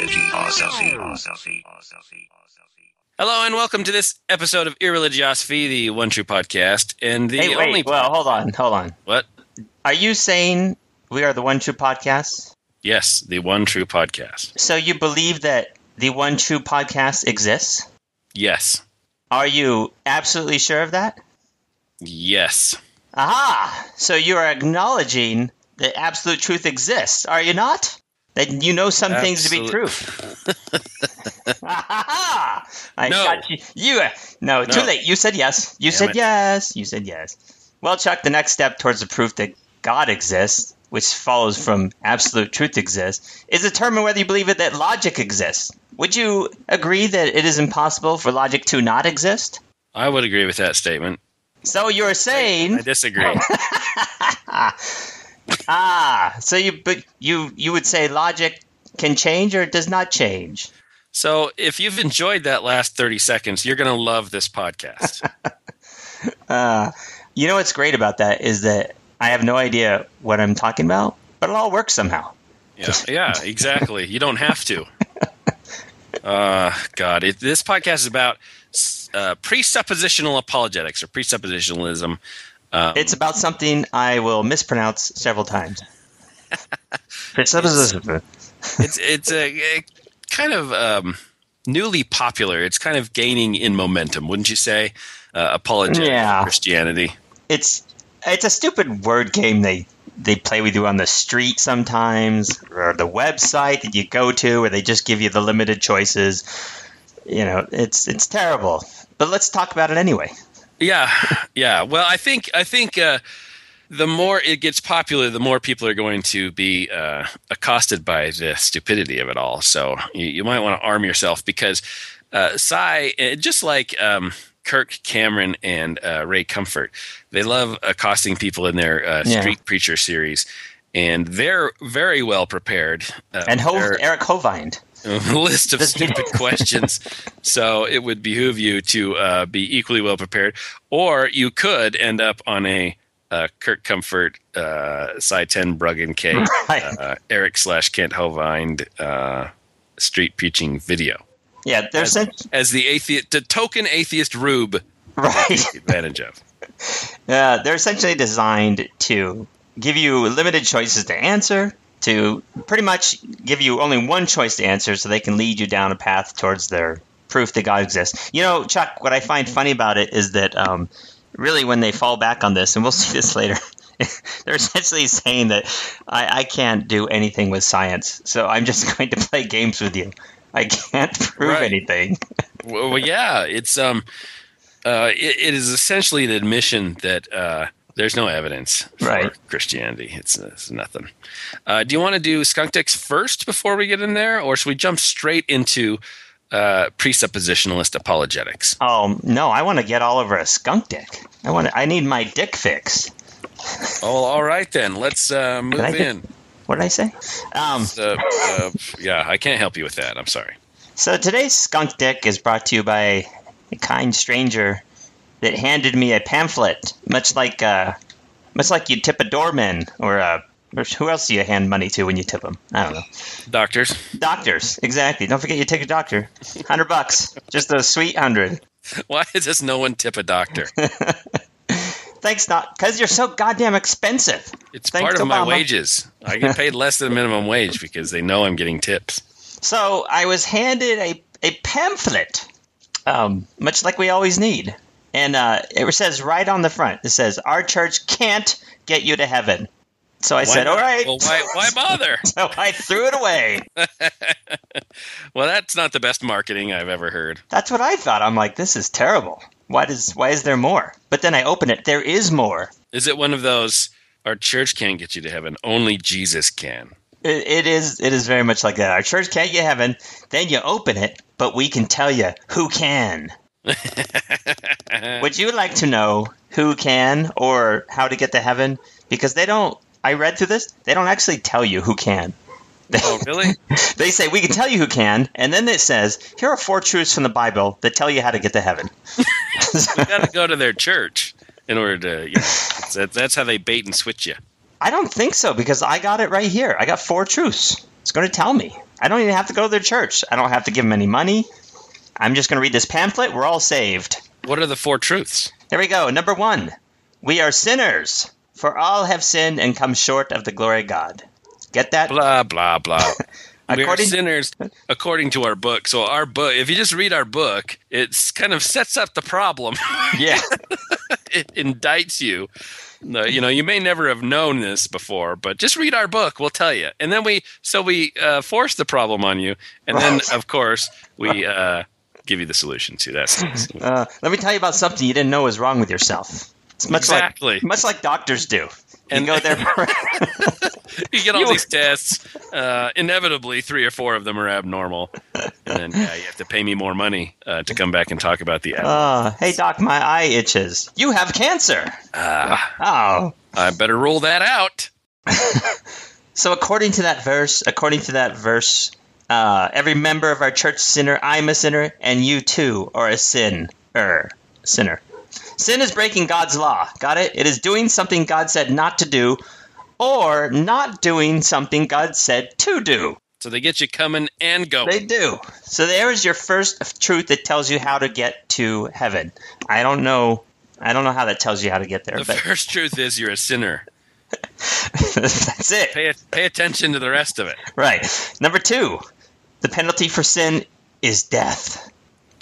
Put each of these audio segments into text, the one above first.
Irreligiosity. Hello and welcome to this episode of Irreligiosity, the One True Podcast, and the Hey, wait. only Well, hold on. Hold on. what? Are you saying we are the One True Podcast? Yes, the One True Podcast. So you believe that the One True Podcast exists? Yes, Are you absolutely sure of that? yes, Aha! So you are acknowledging that absolute truth exists, are you not? That you know some things to be true. I No. got you. You uh, no, too late. You said yes. You Damn said it. yes. You said yes. Well, Chuck, the next step towards the proof that God exists, which follows from absolute truth exists, is determine whether you believe it that logic exists. Would you agree that it is impossible for logic to not exist? I would agree with that statement. So you're saying I disagree. Ah, so you but you you would say logic can change or it does not change. so, if you've enjoyed that last thirty seconds, you're going to love this podcast. Uh, you know what's great about that is that I have no idea what I'm talking about, but it all works somehow. Yeah, yeah, exactly. You don't have to. Uh, God, it, this podcast is about uh, presuppositional apologetics or presuppositionalism. Um, It's about something I will mispronounce several times. it's it's a, a kind of um, newly popular. It's kind of gaining in momentum, wouldn't you say? Uh, apologetic Yeah. Christianity. it's it's a stupid word game they they play with you on the street sometimes or the website that you go to where they just give you the limited choices. You know, it's it's terrible. But let's talk about it anyway. Yeah, yeah. Well, I think I think uh, the more it gets popular, the more people are going to be uh, accosted by the stupidity of it all. So you, you might want to arm yourself because uh, Sye, uh, just like um, Kirk Cameron and uh, Ray Comfort, they love accosting people in their uh, Yeah. Street Preacher series. And they're very well prepared. Uh, And Ho- Eric Hovind. A list of stupid questions. So it would behoove you to uh, be equally well prepared, or you could end up on a uh, Kirk Comfort, uh, Sye Ten Bruggencate, Right. uh, Eric slash Kent Hovind uh, street preaching video Yeah, there's as, sen- as the atheist, the token atheist rube right. advantage of. Uh, they're essentially designed to give you limited choices to answer, to pretty much give you only one choice to answer so they can lead you down a path towards their proof that God exists. You know, Chuck, what I find funny about it is that um, really when they fall back on this, and we'll see this later, they're essentially saying that I, I can't do anything with science, so I'm just going to play games with you. I can't prove Right. anything. well, yeah, it's um, uh, it, it is essentially an admission that uh, there's no evidence for Right. Christianity. It's, it's nothing. Uh, do you want to do skunk dicks first before we get in there, or should we jump straight into uh, presuppositionalist apologetics? Oh no, I want to get all over a skunk dick. I want. to I need my dick fix. Oh, all right then. Let's uh, move get- in. What did I say? Um, uh, yeah, I can't help you with that. I'm sorry. so today's skunk dick is brought to you by a kind stranger that handed me a pamphlet, much like uh, much like you tip a doorman or a. Or who else do you hand money to when you tip them? I don't know. Doctors, Doctors, exactly. Don't forget you take a doctor. Hundred bucks, just a sweet hundred. why does no one tip a doctor? Thanks, not because you're so goddamn expensive. It's Thanks, part of my wages. I get paid less than minimum wage because they know I'm getting tips. So I was handed a, a pamphlet, um, much like we always need. And uh, it says right on the front, it says, Our church can't get you to heaven. So I Why said, not? All right. Well, why, why bother? So I threw it away. well, that's not the best marketing I've ever heard. That's what I thought. I'm like, This is terrible. Why does why is there more? But then I open it. There is more. Is it one of those? Our church can't get you to heaven. Only Jesus can. It, it is it is very much like that. Our church can't get you heaven. Then you open it, but we can tell you who can. Would you like to know who can or how to get to heaven? Because they don't. I read through this. They don't actually tell you who can. Oh, really? They say we can tell you who can, and then it says here are four truths from the Bible that tell you how to get to heaven. you got to go to their church in order to. You know, that's how they bait and switch you. I don't think so because I got it right here. I got four truths. It's going to tell me. I don't even have to go to their church. I don't have to give them any money. I'm just going to read this pamphlet. We're all saved. What are the four truths? Here we go. Number one We are sinners, for all have sinned and come short of the glory of God. Get that? Blah blah blah. We're sinners according to our book. So our book, if you just read our book, it's kind of sets up the problem. Yeah. it indicts you. You know, you may never have known this before, but just read our book. We'll tell you. And then we, so we uh, force the problem on you, and then of course we uh, give you the solution to that. Uh, let me tell you about something you didn't know was wrong with yourself. It's much Exactly. like much like doctors do. You And- go there. you get all these tests. Uh, inevitably, three or four of them are abnormal, and then yeah, you have to pay me more money uh, to come back and talk about the. abnormal. uh, hey doc, my eye itches. You have cancer. Ah, Oh. I better rule that out. So according to that verse, according to that verse, uh, every member of our church is sinner. I'm a sinner, and you too are a sin er sinner. Sin is breaking God's law. Got it? It is doing something God said not to do, or not doing something God said to do. So they get you coming and going. They do. So there is your first truth that tells you how to get to heaven. I don't know. I don't know how that tells you how to get there, the but first truth is you're a sinner. that's it. Pay pay attention to the rest of it. Right. Number two, the penalty for sin is death.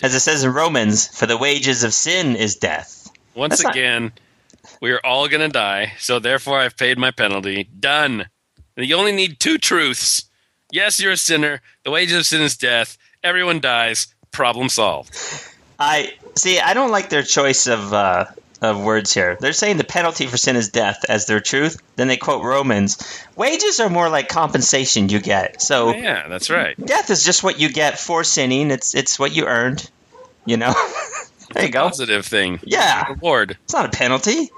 As it says in Romans, for the wages of sin is death. Once That's not- again, we are all going to die, so therefore I've paid my penalty. Done. You only need two truths. Yes, you're a sinner. The wages of sin is death. Everyone dies. Problem solved. I see. I don't like their choice of uh, of words here. They're saying the penalty for sin is death as their truth. Then they quote Romans. Wages are more like compensation you get. So Yeah, that's right. death is just what you get for sinning. It's it's what you earned. You know. there you go. Positive thing. Yeah. Reward. It's not a penalty.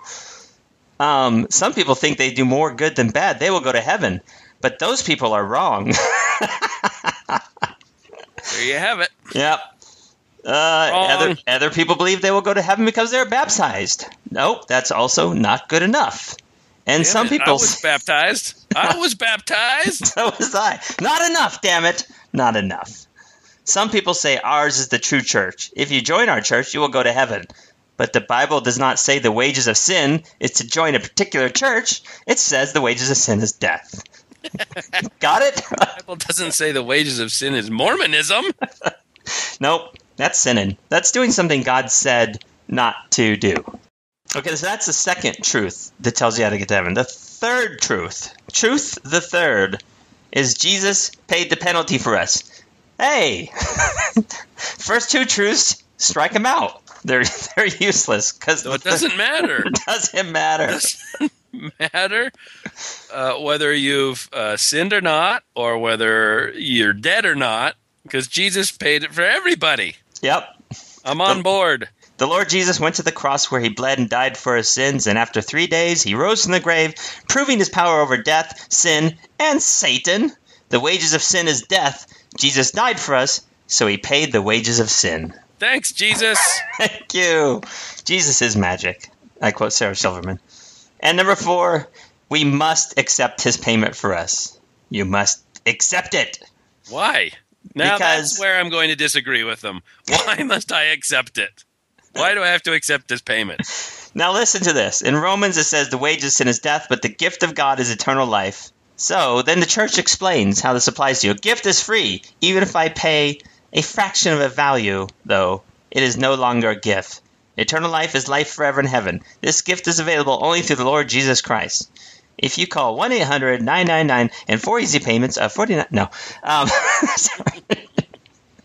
Um, some people think they do more good than bad. They will go to heaven, but those people are wrong. There you have it. yep. Uh, other, other people believe they will go to heaven because they're baptized. Nope, that's also not good enough. And Damn some it, people I was baptized. I was baptized. so was I. Not enough, damn it. Not enough. Some people say ours is the true church. If you join our church, you will go to heaven. But the Bible does not say the wages of sin is to join a particular church. It says the wages of sin is death. Got it? the Bible doesn't say the wages of sin is Mormonism. nope. That's sinning. That's doing something God said not to do. Okay, so that's the second truth that tells you how to get to heaven. The third truth, truth the third, is Jesus paid the penalty for us. Hey, first two truths, strike them out. They're they're useless because it doesn't matter. it doesn't matter. doesn't matter uh, whether you've uh, sinned or not, or whether you're dead or not, because Jesus paid it for everybody. Yep. I'm on board. The Lord Jesus went to the cross where he bled and died for his sins, and after three days he rose from the grave, proving his power over death, sin, and Satan. The wages of sin is death. Jesus died for us, so he paid the wages of sin. Thanks, Jesus. Thank you. Jesus is magic. I quote Sarah Silverman. And number four, we must accept his payment for us. You must accept it. Why? Now Because- that's where I'm going to disagree with them. Why must I accept it? Why do I have to accept this payment? Now listen to this. In Romans it says the wages of sin is death, but the gift of God is eternal life. So then the church explains how this applies to you. A gift is free, even if I pay a fraction of a value, though it is no longer a gift. Eternal life is life forever in heaven. This gift is available only through the Lord Jesus Christ. If you call 1 800 999 and four easy payments of 49 no. Um,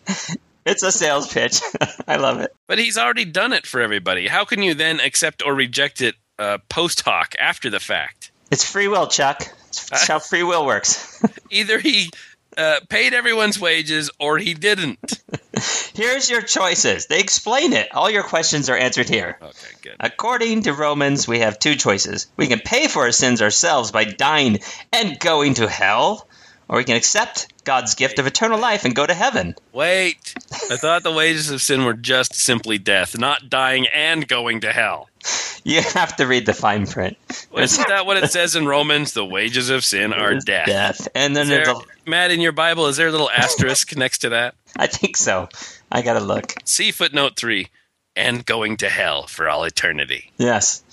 it's a sales pitch. I love it. But he's already done it for everybody. How can you then accept or reject it uh, post hoc after the fact? It's free will, Chuck. It's how free will works. Either he uh, paid everyone's wages or he didn't. Here's your choices. They explain it. All your questions are answered here. Okay, good. According to Romans, we have two choices. We can pay for our sins ourselves by dying and going to hell, or we can accept God's gift of eternal life and go to heaven. Wait, I thought the wages of sin were just simply death, not dying and going to hell. You have to read the fine print. Isn't that what it says in Romans? The wages of sin are death. Death. And then there, a, Matt, in your Bible, is there a little asterisk next to that? I think so. I gotta look. See footnote three, and going to hell for all eternity. Yes.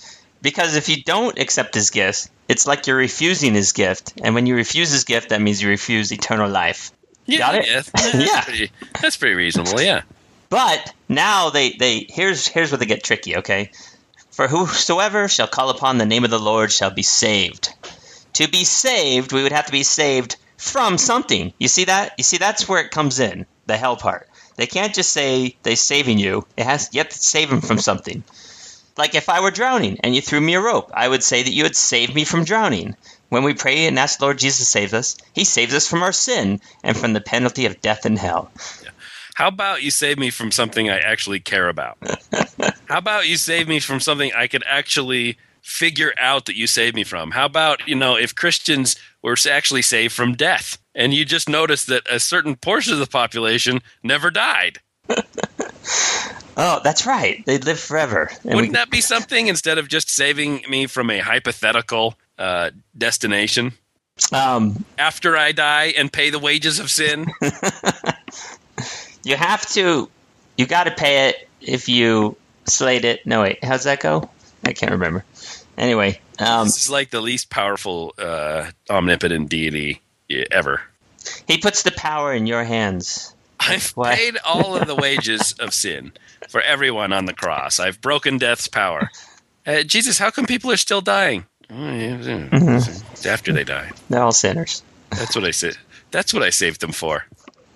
Because if you don't accept his gifts, it's like you're refusing his gift. And when you refuse his gift, that means you refuse eternal life. Yeah, Got it? yeah, that's Yeah. Pretty, that's pretty reasonable. Yeah. But now they, they here's here's where they get tricky, okay? For whosoever shall call upon the name of the Lord shall be saved. To be saved, we would have to be saved from something. You see that? You see that's where it comes in, the hell part. They can't just say they're saving you. It has you have to save them from something. Like if I were drowning and you threw me a rope, I would say that you had saved me from drowning. When we pray and ask the Lord Jesus to save us, He saves us from our sin and from the penalty of death and hell. How about you save me from something I actually care about? How about you save me from something I could actually figure out that you saved me from? How about, you know, if Christians were actually saved from death and you just noticed that a certain portion of the population never died? Oh, that's right. They live forever. And Wouldn't that be something instead of just saving me from a hypothetical uh, destination um, after I die and pay the wages of sin? you have to. You got to pay it if you slate it. No, wait. How's that go? I can't remember. Anyway, um, this is like the least powerful uh, omnipotent deity ever. he puts the power in your hands. I've paid all of the wages of sin for everyone on the cross. I've broken death's power. Uh, Jesus, how come people are still dying? Yeah, After they die. They're all sinners. That's what I said. That's what I saved them for.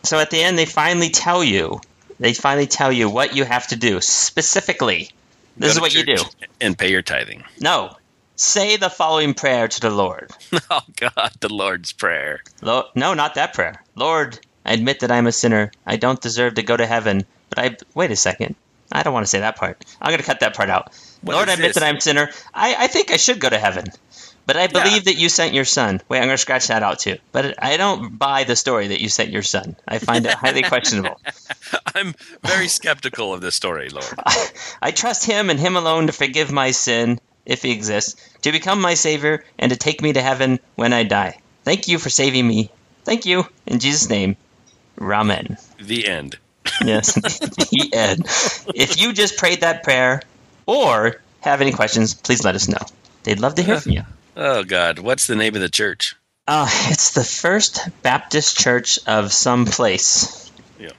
So at the end, they finally tell you. They finally tell you what you have to do specifically. This is what you do. And pay your tithing. No. Say the following prayer to the Lord. Oh God, the Lord's prayer. Lo- no, not that prayer. Lord, I admit that I'm a sinner. I don't deserve to go to heaven, but I wait a second. I don't want to say that part. I'm going to cut that part out. What Lord, I admit this? that I'm a sinner. I, I think I should go to heaven, but I believe that you sent your son. Wait, I'm going to scratch that out too. But I don't buy the story that you sent your son. I find it highly questionable. I'm very skeptical of this story, Lord. I trust him and him alone to forgive my sin, if he exists, to become my savior, and to take me to heaven when I die. Thank you for saving me. Thank you. In Jesus' name. Ramen. The end. Yes. the end. If you just prayed that prayer or have any questions, please let us know. They'd love to hear from you. Oh God, what's the name of the church? Uh, it's the First Baptist Church of some place. Yeah.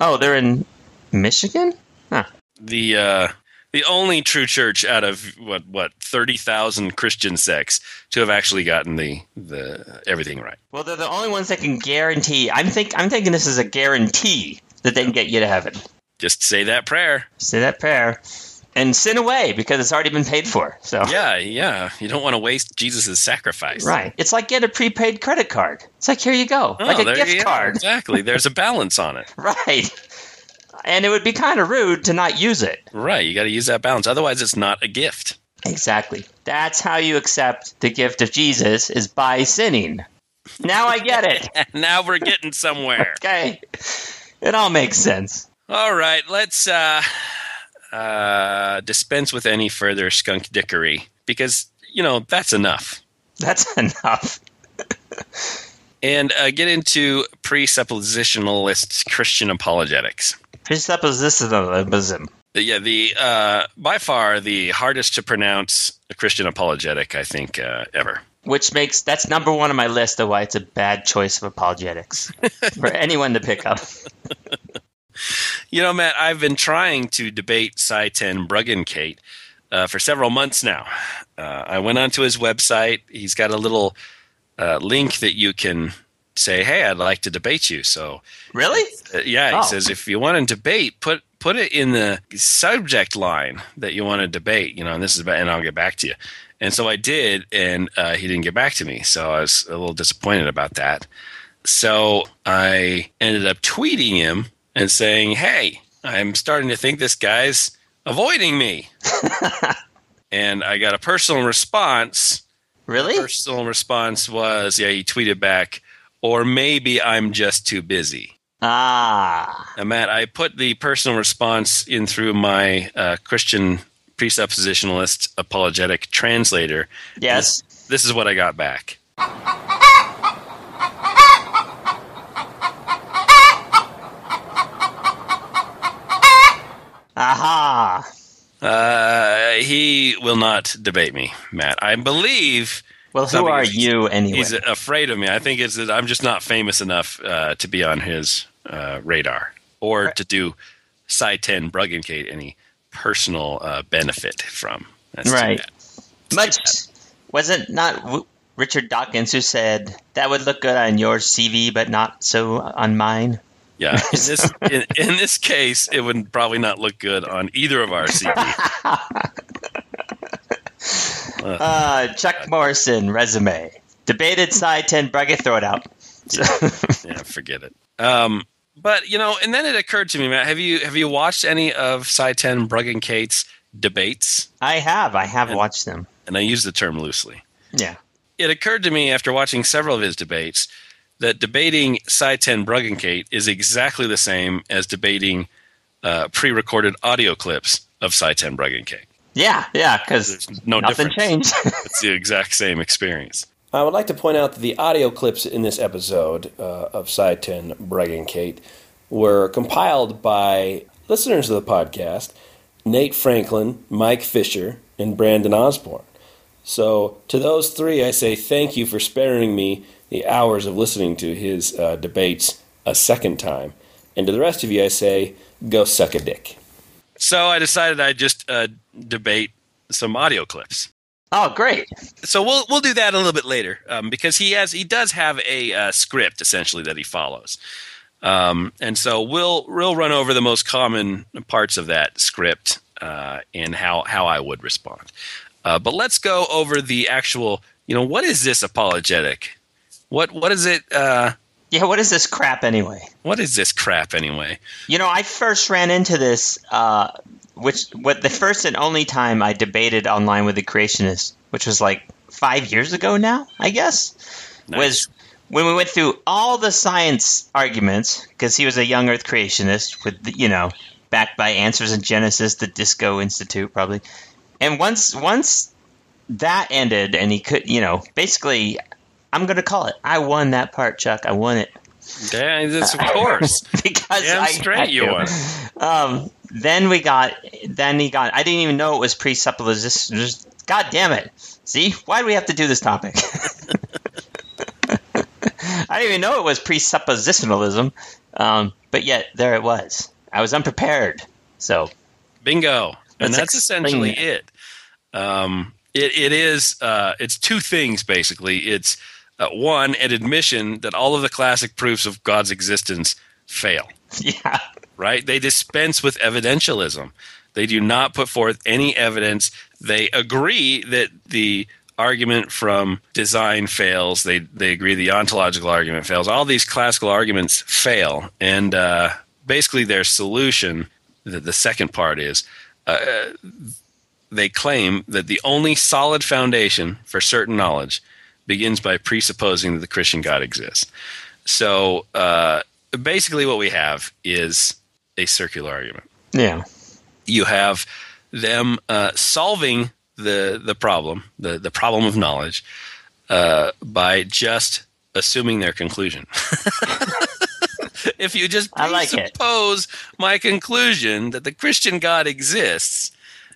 Oh, they're in Michigan? The uh, the only true church out of what what thirty thousand Christian sects to have actually gotten the the everything right. Well, they're the only ones that can guarantee. I'm think I'm thinking this is a guarantee that they can get you to heaven. Just say that prayer. Say that prayer and sin away because it's already been paid for. So Yeah, yeah. You don't want to waste Jesus' sacrifice. right, it's like get a prepaid credit card. It's like here you go, Oh, like a gift card. Exactly. There's a balance on it. Right. And it would be kind of rude to not use it. Right. You got to use that balance. Otherwise, it's not a gift. Exactly. That's how you accept the gift of Jesus is by sinning. Now I get it. now we're getting somewhere. Okay. It all makes sense. All right. Let's uh, uh, dispense with any further skunk dickery because you know that's enough. That's enough. And uh, get into presuppositionalist Christian apologetics. Presuppositionalism. Uh, Yeah, the uh, by far the hardest to pronounce Christian apologetic I think uh, ever. Which makes that's number one on my list of why it's a bad choice of apologetics for anyone to pick up. You know, Matt, I've been trying to debate Sye Ten Bruggencate uh, for several months now. Uh, I went onto his website. He's got a little uh, link that you can say, "Hey, I'd like to debate you." So, Really? uh, yeah, he Oh. says if you want to debate, put put it in the subject line that you want to debate. You know, and this is about, and I'll get back to you. And so I did, and uh, he didn't get back to me. So I was a little disappointed about that. So I ended up tweeting him and saying, "Hey, I'm starting to think this guy's avoiding me." and I got a personal response. Really? Personal response was, yeah, he tweeted back, or maybe I'm just too busy. Ah. Now, Matt, I put the personal response in through my uh, Christian presuppositionalist apologetic translator. Yes. This, this is what I got back. Aha. Uh, he will not debate me, Matt. I believe Well, who are you anyway? he's afraid of me. I think it's that I'm just not famous enough uh, to be on his uh, radar or to do Sye Ten Bruggencate any personal uh, benefit from. That's Right. Much was it not w- Richard Dawkins who said that would look good on your CV, but not so on mine? Yeah. In this in, in this case, it would probably not look good on either of our CV. Uh, Chuck Morrison resume debated Sye Ten Bruggencate throw it out. Yeah, forget it. Um, but you know, and then it occurred to me, Matt. Have you have you watched any of Sye Ten Bruggencate's debates? I have I have And- watched them. And I use the term loosely. Yeah. it occurred to me after watching several of his debates that debating Sye Ten Bruggencate is exactly the same as debating uh, pre-recorded audio clips of Sye Ten Bruggencate. Yeah, yeah, because no nothing difference. changed. It's the exact same experience. I would like to point out that the audio clips in this episode uh, of Sye Ten Bruggencate were compiled by listeners of the podcast Nate Franklin, Mike Fisher, and Brandon Osborne. So, to those three, I say thank you for sparing me the hours of listening to his uh, debates a second time. And to the rest of you, I say go suck a dick. So I decided I'd just uh, debate some audio clips. oh, great. So we'll we'll do that a little bit later um, because he has he does have a uh, script essentially that he follows, um, and so we'll we'll run over the most common parts of that script uh, and how how I would respond. Uh, but let's go over the actual. You know, what is this apologetic? What what is it? Yeah, what is this crap anyway? what is this crap anyway? You know, I first ran into this, uh, which what the first and only time I debated online with a creationist, which was like five years ago now, I guess, Nice. was when we went through all the science arguments because he was a young Earth creationist with you know backed by Answers in Genesis, the Disco Institute, probably. And once once that ended, and he could, you know, basically, I'm gonna call it. I won that part, Chuck. I won it Yeah, this, of course. because Damn I straight you won. Um, then we got, then he got. I didn't even know it was presupposition. God damn it! See, why do we have to do this topic? I didn't even know it was presuppositionalism, um, but yet there it was. I was unprepared. So Bingo. And that's essentially that. it. Um, it. It is, uh, it's two things basically. It's uh, one, an admission that all of the classic proofs of God's existence fail, yeah, right? They dispense with evidentialism. They do not put forth any evidence. They agree that the argument from design fails. They, they agree the ontological argument fails. All these classical arguments fail. And uh, basically, their solution, the, the second part is, uh, they claim that the only solid foundation for certain knowledge begins by presupposing that the Christian God exists. So uh, basically, what we have is a circular argument. yeah, You have them uh, solving the the problem, the the problem of knowledge, uh, by just assuming their conclusion. if you just I like presuppose my conclusion that the Christian God exists,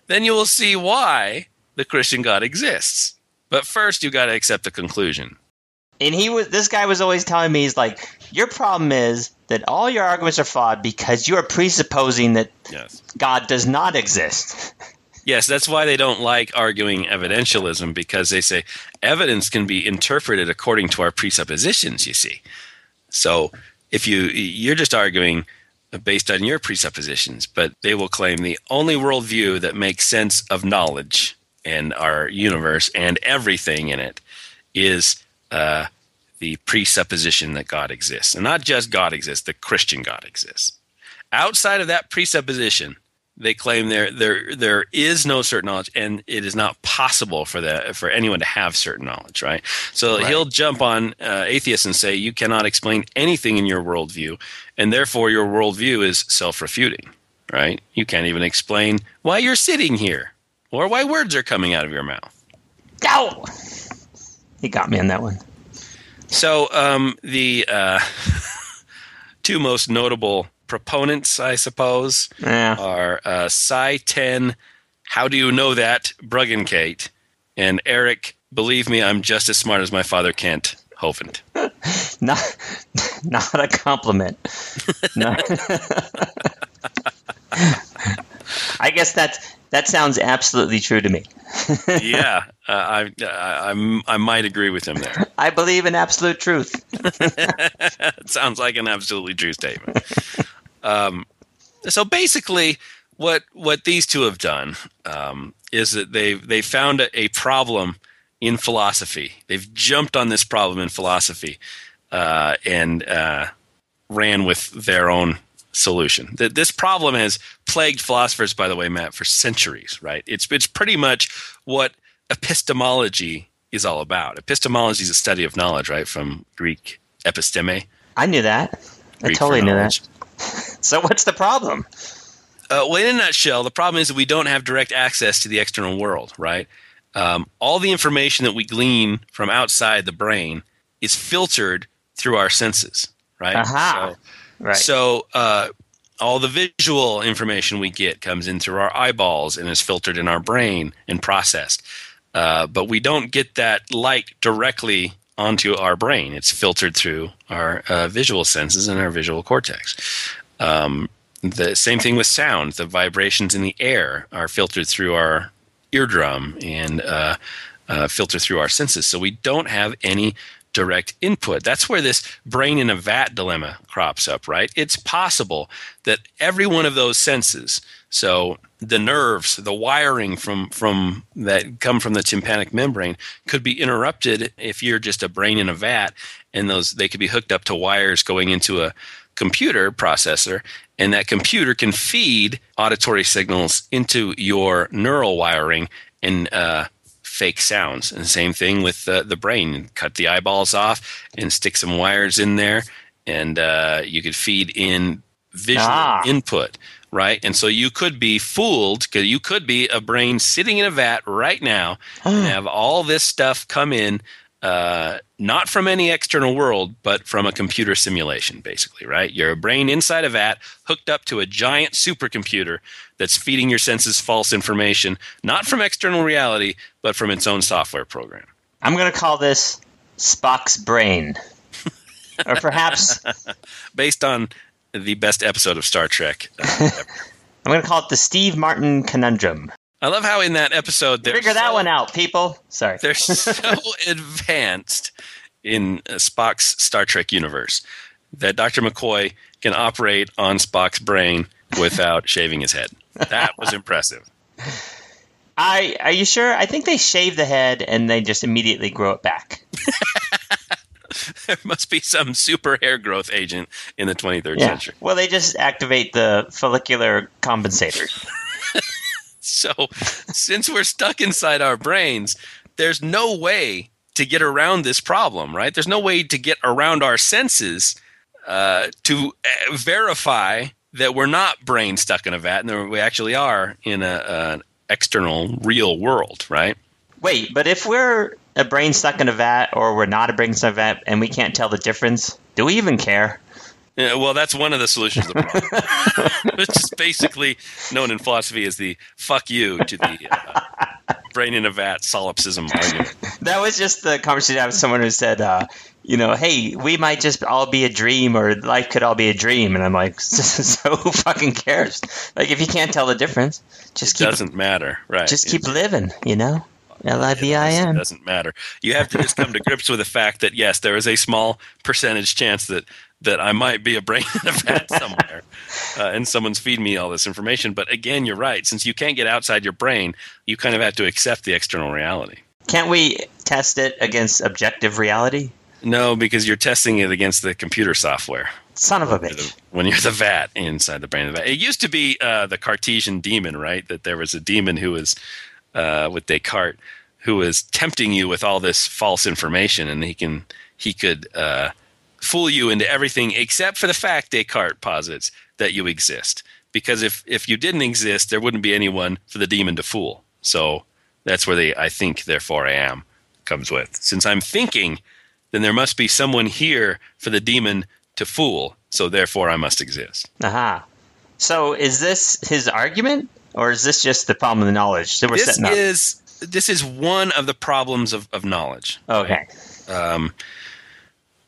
then you will see why the Christian God exists. But first, you got to accept the conclusion. and he was. This guy was always telling me, he's like, your problem is that all your arguments are flawed because you are presupposing that Yes. God does not exist. Yes, that's why they don't like arguing evidentialism because they say evidence can be interpreted according to our presuppositions, you see. So if you you're just arguing based on your presuppositions, but they will claim the only worldview that makes sense of knowledge and our universe and everything in it is uh, the presupposition that God exists. And not just God exists, the Christian God exists. Outside of that presupposition, they claim there there there is no certain knowledge and it is not possible for the for anyone to have certain knowledge right so Right. he'll jump on uh, atheists and say you cannot explain anything in your worldview and therefore your worldview is self-refuting right you can't even explain why you're sitting here or why words are coming out of your mouth Ow! He got me on that one. so um, the uh, two most notable proponents i suppose Yeah. are uh, Sye Ten, How Do You Know That, Bruggencate, and Eric, Believe Me, I'm Just as Smart as My Father Kent, Hovind. Not, not a compliment. No. I guess that that sounds absolutely true to me. yeah, uh, I, I, I'm- I might agree with him there. I believe in absolute truth. it sounds like an absolutely true statement. Um, so basically, what what these two have done um, is that they they found a, a problem in philosophy. They've jumped on this problem in philosophy uh, and uh, ran with their own solution. Th- This problem has plagued philosophers, by the way, Matt, for centuries. Right? It's it's pretty much what epistemology is all about. Epistemology is a study of knowledge, right? From Greek episteme. I knew that. I Greek for totally knew that. So what's the problem? Uh, well, in a nutshell, the problem is that we don't have direct access to the external world, right? Um, all the information that we glean from outside the brain is filtered through our senses, right? Aha. So, Right. so uh, all the visual information we get comes in through our eyeballs and is filtered in our brain and processed. Uh, but we don't get that light directly onto our brain. It's filtered through our uh, visual senses and our visual cortex. Um, the same thing with sound. The vibrations in the air are filtered through our eardrum and uh, uh, filter through our senses. So we don't have any direct input. That's where this brain in a vat dilemma crops up, right? It's possible that every one of those senses, so the nerves, the wiring from from that come from the tympanic membrane could be interrupted if you're just a brain in a vat and those they could be hooked up to wires going into a computer processor and that computer can feed auditory signals into your neural wiring and uh, fake sounds. And same thing with uh, the brain. Cut the eyeballs off and stick some wires in there, and uh, you could feed in visual Ah. input, right? And so you could be fooled because you could be a brain sitting in a vat right now and have all this stuff come in. Uh, not from any external world, but from a computer simulation, basically, right? You're a brain inside a vat hooked up to a giant supercomputer that's feeding your senses false information, not from external reality, but from its own software program. I'm going to call this Spock's brain. or perhaps Based on the best episode of Star Trek. uh, ever. I'm going to call it the Steve Martin conundrum. I love how in that episode they're Figure that one out, people. Sorry. They're so advanced in uh, Spock's Star Trek universe that Dr. McCoy can operate on Spock's brain without shaving his head. That was impressive. I are you sure? I think they shave the head and they just immediately grow it back. There must be some super hair growth agent in the 23rd Yeah. century. Well, they just activate the follicular compensators. So, since we're stuck inside our brains, there's no way to get around this problem, right? There's no way to get around our senses uh, to uh, verify that we're not brain stuck in a vat and that we actually are in a, an external real world, right? Wait, but if we're a brain stuck in a vat or we're not a brain stuck in a vat and we can't tell the difference, do we even care? Yeah, well, that's one of the solutions to the problem, which is basically known in philosophy as the "fuck you" to the uh, brain in a vat solipsism argument. That was just the conversation I had with someone who said, uh, you know, hey, we might just all be a dream or life could all be a dream. And I'm like, so who fucking cares? Like, if you can't tell the difference, just It keep, doesn't matter, right? just keep living, you know? L I V I It N. doesn't matter. You have to just come to grips with the fact that yes, there is a small percentage chance that that I might be a brain in a vat somewhere, uh, and someone's feeding me all this information. But again, you're right. Since you can't get outside your brain, you kind of have to accept the external reality. Can't we test it against objective reality? No, because you're testing it against the computer software. Son of a bitch. when you're the vat inside the brain of the vat. It used to be uh, the Cartesian demon, right? That there was a demon who was uh, with Descartes who was tempting you with all this false information, and he can he could uh, fool you into everything except for the fact Descartes posits that you exist. Because if if you didn't exist, there wouldn't be anyone for the demon to fool. So that's where the I think, therefore I am comes with. Since I'm thinking, then there must be someone here for the demon to fool. So therefore I must exist. Aha. So is this his argument, or is this just the problem of knowledge that we're This setting up? is this is one of the problems of, of knowledge. okay. Um,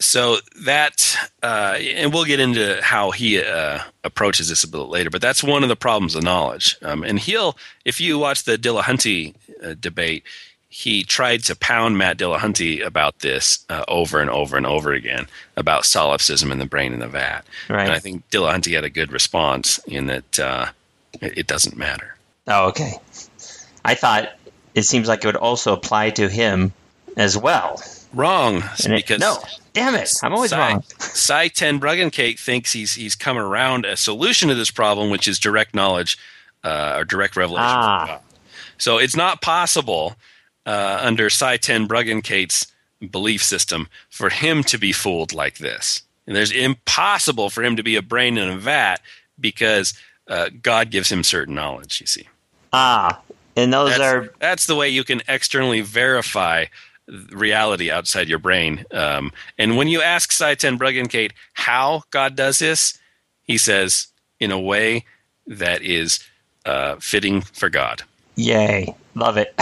so that, uh, and we'll get into how he uh, approaches this a bit later, but that's one of the problems of knowledge. Um, and he'll, if you watch the Dillahunty uh, debate, he tried to pound Matt Dillahunty about this uh, over and over and over again about solipsism in the brain in the vat. Right. And I think Dillahunty had a good response in that uh, it, doesn't matter. Oh, okay. I thought it seems like it would also apply to him as well. Wrong, And it- because no, damn it, I'm always Sye, wrong. Sye Ten Bruggencate thinks he's he's come around a solution to this problem, which is direct knowledge uh, or direct revelation. from Ah. God. So it's not possible uh, under Sye Ten Bruggencate's belief system for him to be fooled like this. And there's impossible for him to be a brain in a vat because uh, God gives him certain knowledge. You see. Ah, and those That's, are that's the way you can externally verify reality outside your brain. Um, and when you ask Sye Ten Bruggencate how God does this, he says in a way that is uh, fitting for God. yay, love it.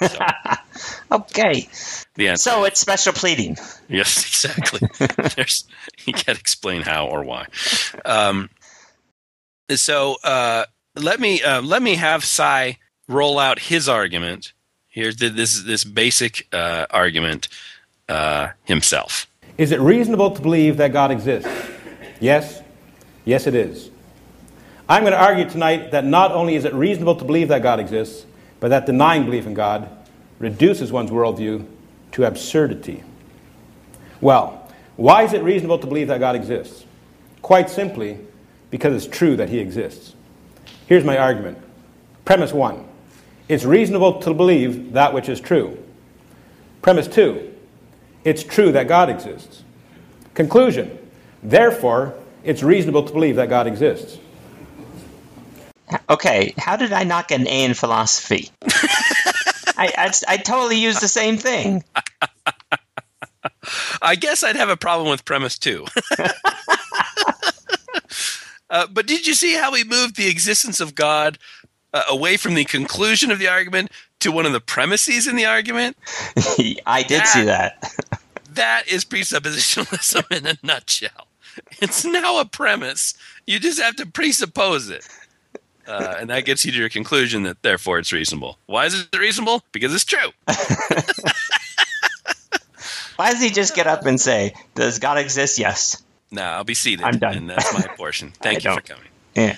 okay, The answer. so it's special pleading. Yes, exactly. There's you can't explain how or why. Um, so uh, let me uh, let me have Sye roll out his argument. Here's the, this this basic uh, argument uh, himself. Is it reasonable to believe that God exists? Yes. Yes, it is. I'm going to argue tonight that not only is it reasonable to believe that God exists, but that denying belief in God reduces one's worldview to absurdity. Well, why is it reasonable to believe that God exists? Quite simply, because it's true that He exists. Here's my argument. Premise one it's reasonable to believe that which is true. Premise two it's true that God exists. Conclusion therefore, it's reasonable to believe that God exists. Okay, how did I not get an A in philosophy? I, I, I totally used the same thing. I guess I'd have a problem with premise two. uh, but did you see how he moved the existence of God uh, away from the conclusion of the argument to one of the premises in the argument? I did see that. That is presuppositionalism in a nutshell. It's now a premise. You just have to presuppose it. Uh, and that gets you to your conclusion that therefore it's reasonable. Why is it reasonable? Because it's true. Why does he just get up and say, "Does God exist?" Yes. Now I'll be seated. I'm done. And that's my portion. Thank you for don't. coming. Yeah.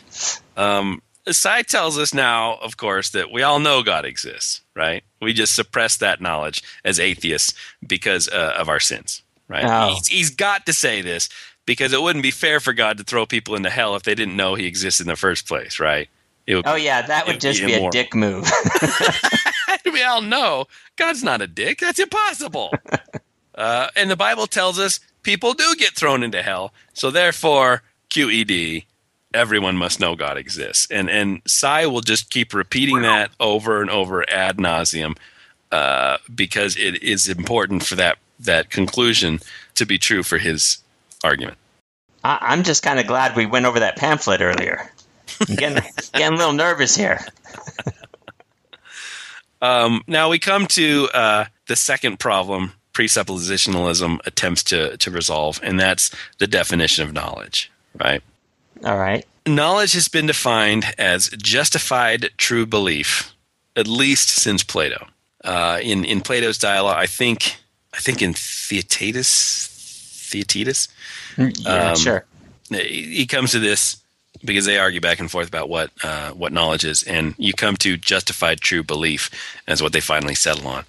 Um, Sye tells us now, of course, that we all know God exists, right? We just suppress that knowledge as atheists because uh, of our sins, right? Oh. He's, he's got to say this because it wouldn't be fair for God to throw people into hell if they didn't know He exists in the first place, right? It would, Oh yeah, that would just be be a dick move. we all know God's not a dick. That's impossible. uh, and the Bible tells us people do get thrown into hell. So therefore, QED, everyone must know God exists. And and Sye will just keep repeating that over and over ad nauseum uh, because it is important for that that conclusion to be true for his argument. I, I'm just kind of glad we went over that pamphlet earlier. I'm getting, getting a little nervous here. Um, now we come to uh, the second problem presuppositionalism attempts to, to resolve, and that's the definition of knowledge, right? All right. Knowledge has been defined as justified true belief, at least since Plato. Uh, in in Plato's dialogue, I think I think in Theaetetus, Theaetetus, Yeah, Um, sure. he he comes to this because they argue back and forth about what uh, what knowledge is, and you come to justified true belief as what they finally settle on.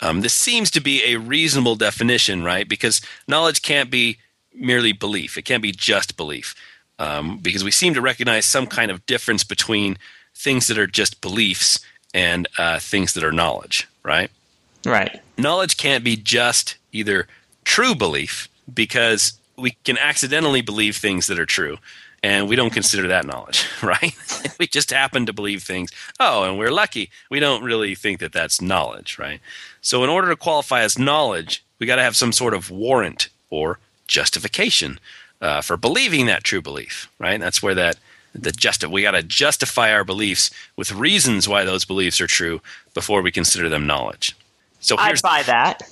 Um, this seems to be a reasonable definition, right? Because knowledge can't be merely belief. It can't be just belief um, because we seem to recognize some kind of difference between things that are just beliefs and uh, things that are knowledge, right? Right. Knowledge can't be just either true belief because we can accidentally believe things that are true and we don't consider that knowledge, right? we just happen to believe things. Oh, and we're lucky. We don't really think that that's knowledge, right? So, in order to qualify as knowledge, we got to have some sort of warrant or justification uh, for believing that true belief, right? That's where that the just we got to justify our beliefs with reasons why those beliefs are true before we consider them knowledge. So I here's buy that.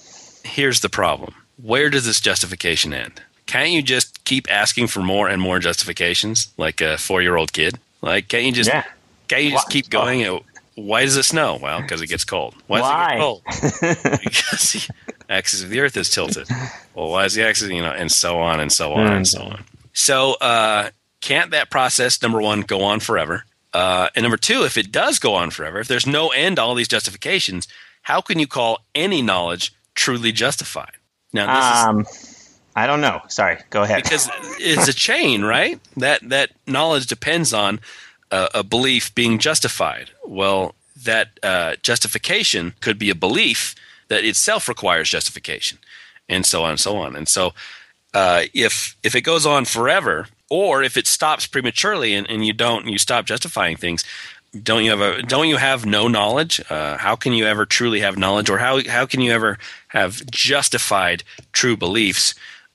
here's the problem. Where does this justification end? Can't you just keep asking for more and more justifications like a four year old kid? Like, can't you just Yeah. can't you just Why- keep going? Uh, Why does it snow? Well, because it gets cold. Why does Why? it cold? because axis of the Earth is tilted. Well, why is the axis? You know, and so on and so on and so on. So, uh, can't that process number one go on forever? Uh, and number two, if it does go on forever, if there's no end to all these justifications, how can you call any knowledge truly justified? Now, this is Um, I don't know. Sorry. Go ahead. because it's a chain, right? That that knowledge depends on a, a belief being justified. Well, that uh, justification could be a belief that itself requires justification, and so on and so on. And so, uh, if if it goes on forever, or if it stops prematurely and, and you don't you stop justifying things, don't you have a don't you have no knowledge? Uh, how can you ever truly have knowledge, or how how can you ever have justified true beliefs?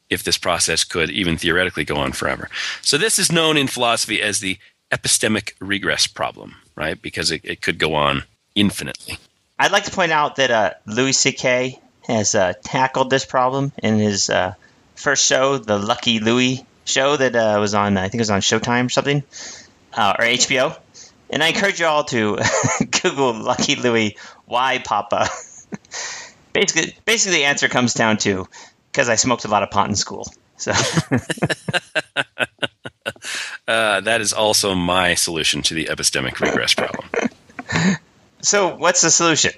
if this process could even theoretically go on forever. So this is known in philosophy as the epistemic regress problem, right? Because it, it could go on infinitely. I'd like to point out that uh, Louis C.K. has uh, tackled this problem in his uh, first show, the Lucky Louie show that uh, was on, I think it was on Showtime or something, uh, or HBO. And I encourage you all to Google Lucky Louie, why Papa? basically, basically, the answer comes down to because I smoked a lot of pot in school. So Uh, that is also my solution to the epistemic regress problem. So, what's the solution?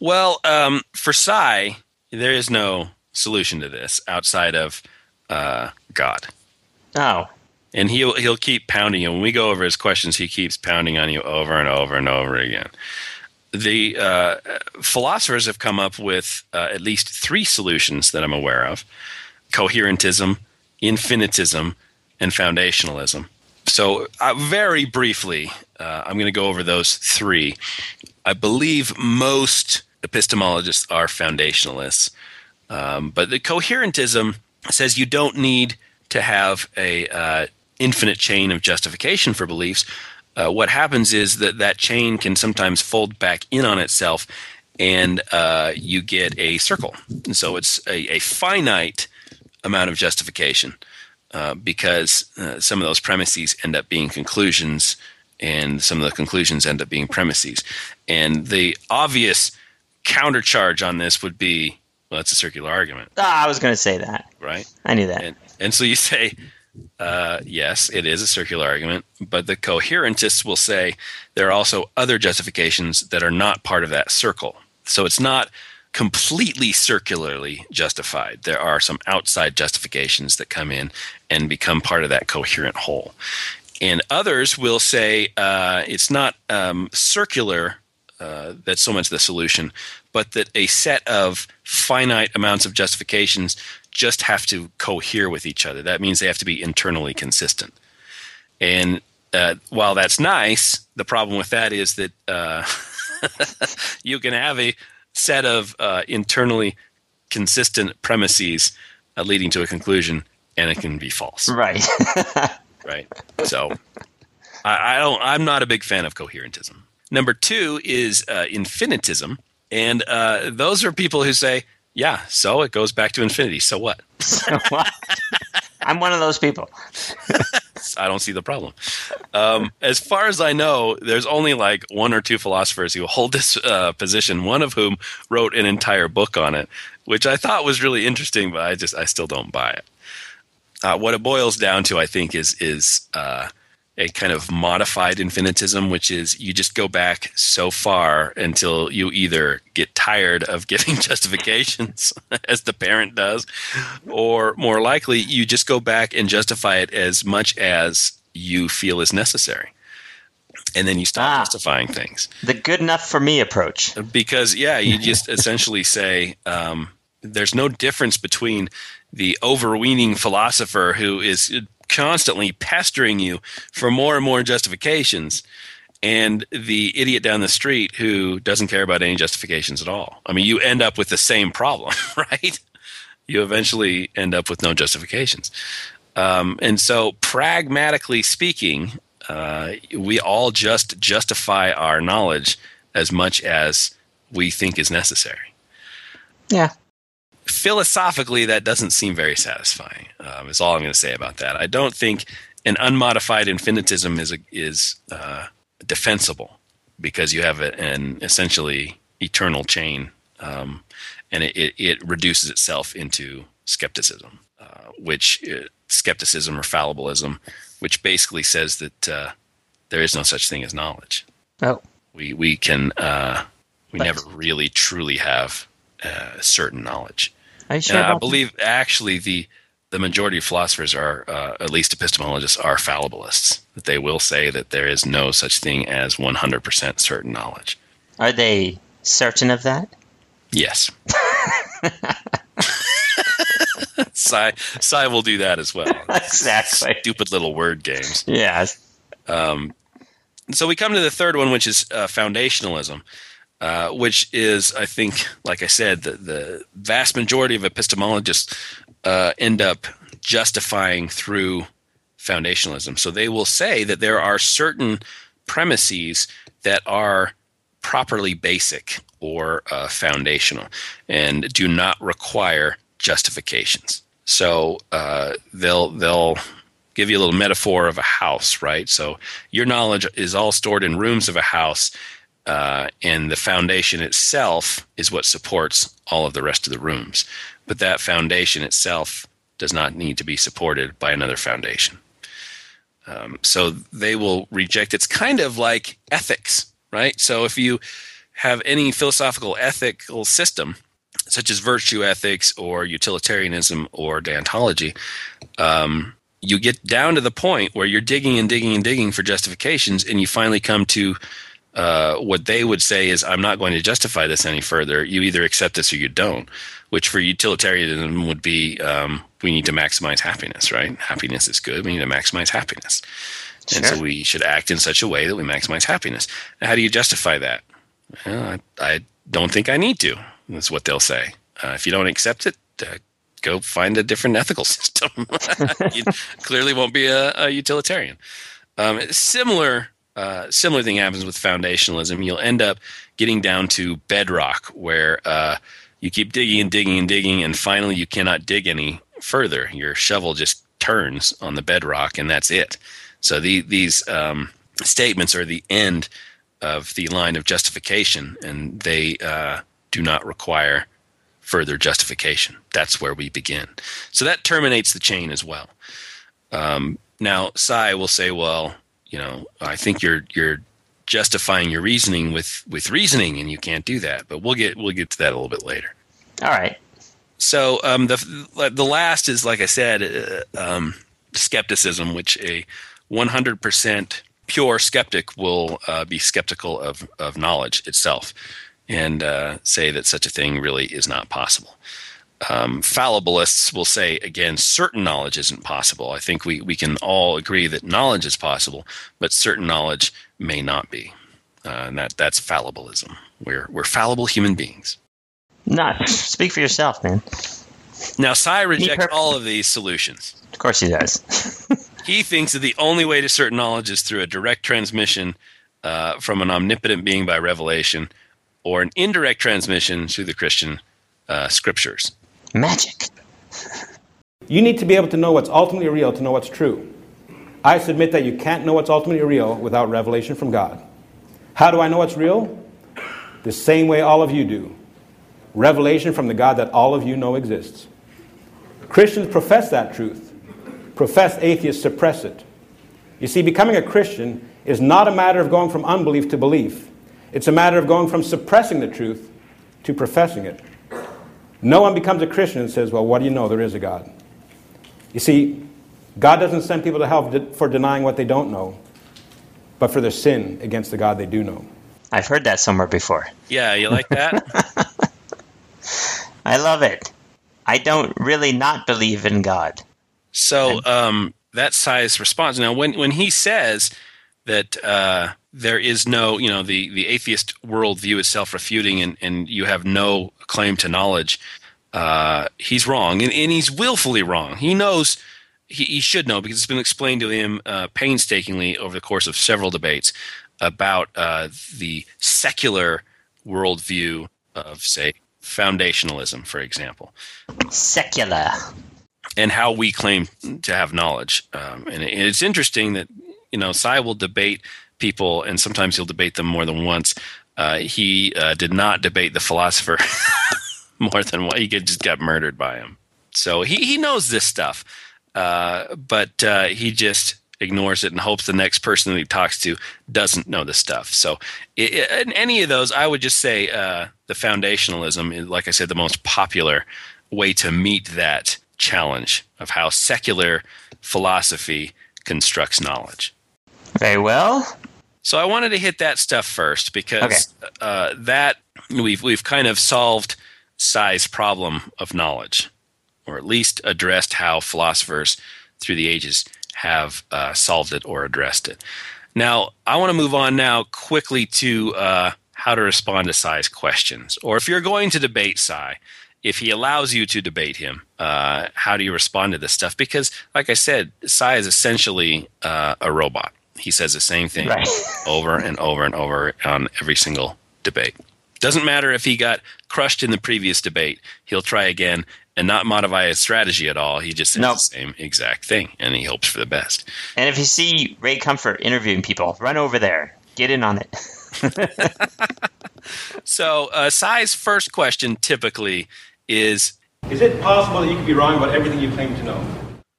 Well, um, for Sye, there is no solution to this outside of uh, God. Oh, and he'll he'll keep pounding you. When we go over his questions, he keeps pounding on you over and over and over again. The uh, philosophers have come up with uh, at least three solutions that I'm aware of: coherentism, infinitism, and foundationalism. So, uh, very briefly, uh, I'm going to go over those three. I believe most epistemologists are foundationalists, um, but the coherentism says you don't need to have a uh, infinite chain of justification for beliefs. Uh, what happens is that that chain can sometimes fold back in on itself, and uh, you get a circle. And so it's a, a finite amount of justification uh, because uh, some of those premises end up being conclusions, and some of the conclusions end up being premises. And the obvious countercharge on this would be, well, it's a circular argument, ah, I was going to say that. right? I knew that. And, and so you say, uh, yes, it is a circular argument, but the coherentists will say there are also other justifications that are not part of that circle. So it's not completely circularly justified. There are some outside justifications that come in and become part of that coherent whole. And others will say uh, it's not um, circular uh, that's so much the solution, but that a set of finite amounts of justifications just have to cohere with each other. That means they have to be internally consistent. And uh, while that's nice, the problem with that is that uh, you can have a set of uh, internally consistent premises uh, leading to a conclusion, and it can be false Right. right? So I, I don't. I'm not a big fan of coherentism. Number two is uh, infinitism, and uh, those are people who say, "Yeah, so it goes back to infinity. So what?" I'm one of those people. I don't see the problem. Um, as far as I know, there's only like one or two philosophers who hold this uh, position. One of whom wrote an entire book on it, which I thought was really interesting, but I just I still don't buy it. Uh, what it boils down to, I think, is is uh, a kind of modified infinitism, which is you just go back so far until you either get tired of giving justifications, as the parent does, or more likely, you just go back and justify it as much as you feel is necessary. And then you stop Ah. justifying things. The good enough for me approach. Because, yeah, you just essentially say um, there's no difference between the overweening philosopher who is constantly pestering you for more and more justifications and the idiot down the street who doesn't care about any justifications at all. I mean, you end up with the same problem, right? You eventually end up with no justifications. Um, and so, pragmatically speaking, uh, we all just justify our knowledge as much as we think is necessary. Yeah. Philosophically, that doesn't seem very satisfying. Um, is all I'm going to say about that. I don't think an unmodified infinitism is a, is uh, defensible because you have a, an essentially eternal chain, um, and it, it, it reduces itself into skepticism, uh, which uh, skepticism or fallibilism, which basically says that uh, there is no such thing as knowledge. Oh. We we can uh, we never really truly have uh, certain knowledge. Are you And I about believe actually the the majority of philosophers are, uh, at least epistemologists, are fallibilists. That they will say that there is no such thing as 100% certain knowledge. Are they certain of that? Yes. Sye, Sye will do that as well. Exactly. Stupid little word games. Yes. so we come to the third one, which is uh, foundationalism, uh, which is, I think, like I said, the, the vast majority of epistemologists uh, end up justifying through foundationalism. So they will say that there are certain premises that are properly basic or uh, foundational and do not require justifications. So uh, they'll they'll give you a little metaphor of a house, right? So your knowledge is all stored in rooms of a house, uh, and the foundation itself is what supports all of the rest of the rooms. But that foundation itself does not need to be supported by another foundation. Um, so they will reject. It's kind of like ethics, right? So if you have any philosophical ethical system, such as virtue ethics or utilitarianism or deontology, um, you get down to the point where you're digging and digging and digging for justifications, and you finally come to uh, what they would say is, I'm not going to justify this any further. You either accept this or you don't, which for utilitarianism would be um, we need to maximize happiness, right? Happiness is good. We need to maximize happiness. And so we should act in such a way that we maximize happiness. Now, how do you justify that? Well, I, I don't think I need to. That's what they'll say. Uh, if you don't accept it, uh, go find a different ethical system. you clearly won't be a, a utilitarian. Um, similar, uh, similar thing happens with foundationalism. You'll end up getting down to bedrock, where uh, you keep digging and digging and digging, and finally you cannot dig any further. Your shovel just turns on the bedrock, and that's it. So the, these um, statements are the end of the line of justification, and they uh, do not require further justification. That's where we begin. So that terminates the chain as well. Um, now, Sye will say, "Well, you know, I think you're you're justifying your reasoning with with reasoning, and you can't do that." But we'll get we'll get to that a little bit later. All right. So um, the the last is, like I said, uh, um, skepticism, which a 100% pure skeptic will uh, be skeptical of of knowledge itself, and uh, say that such a thing really is not possible. Um, fallibilists will say again, certain knowledge isn't possible. I think we we can all agree that knowledge is possible, but certain knowledge may not be, uh, and that that's fallibilism. We're we're fallible human beings. Not speak for yourself, man. Now, Sye rejects all of these solutions. Of course he does. He thinks that the only way to certain knowledge is through a direct transmission uh, from an omnipotent being by revelation, or an indirect transmission through the Christian uh, scriptures. Magic. You need to be able to know what's ultimately real to know what's true. I submit that you can't know what's ultimately real without revelation from God. How do I know what's real? The same way all of you do revelation from the God that all of you know exists. Christians profess that truth, professed atheists suppress it. You see, becoming a Christian is not a matter of going from unbelief to belief. It's a matter of going from suppressing the truth to professing it. No one becomes a Christian and says, Well, what do you know? There is a God. You see, God doesn't send people to hell for denying what they don't know, but for their sin against the God they do know. I've heard that somewhere before. Yeah, you like that? I love it. I don't really not believe in God. So um, that Sye's response. Now, when when he says that uh, there is no, you know, the the atheist worldview is self refuting, and and you have no claim to knowledge, uh, he's wrong, and, and he's willfully wrong. He knows. He, he should know because it's been explained to him uh, painstakingly over the course of several debates about uh, the secular worldview of, say, foundationalism, for example. Secular. And how we claim to have knowledge. Um, and it's interesting that, you know, Sye will debate people, and sometimes he'll debate them more than once. Uh, he uh, did not debate the philosopher more than one. He just got murdered by him. So he, he knows this stuff, uh, but uh, he just ignores it and hopes the next person that he talks to doesn't know the stuff. So, it, in any of those, I would just say uh, the foundationalism is, like I said, the most popular way to meet that challenge of how secular philosophy constructs knowledge. Very well. So I wanted to hit that stuff first because okay. uh, that we've we've kind of solved Sye's problem of knowledge, or at least addressed how philosophers through the ages have uh, solved it or addressed it. Now, I want to move on now quickly to uh, how to respond to Sye's questions. Or if you're going to debate Sye, if he allows you to debate him, uh, how do you respond to this stuff? Because, like I said, Sye is essentially uh, a robot. He says the same thing right. over and over and over on every single debate. Doesn't matter if he got crushed in the previous debate, he'll try again and not modify his strategy at all. He just says nope. the same exact thing, and he hopes for the best. And if you see Ray Comfort interviewing people, run over there, get in on it. so, uh, Sye's first question typically is: Is it possible that you could be wrong about everything you claim to know?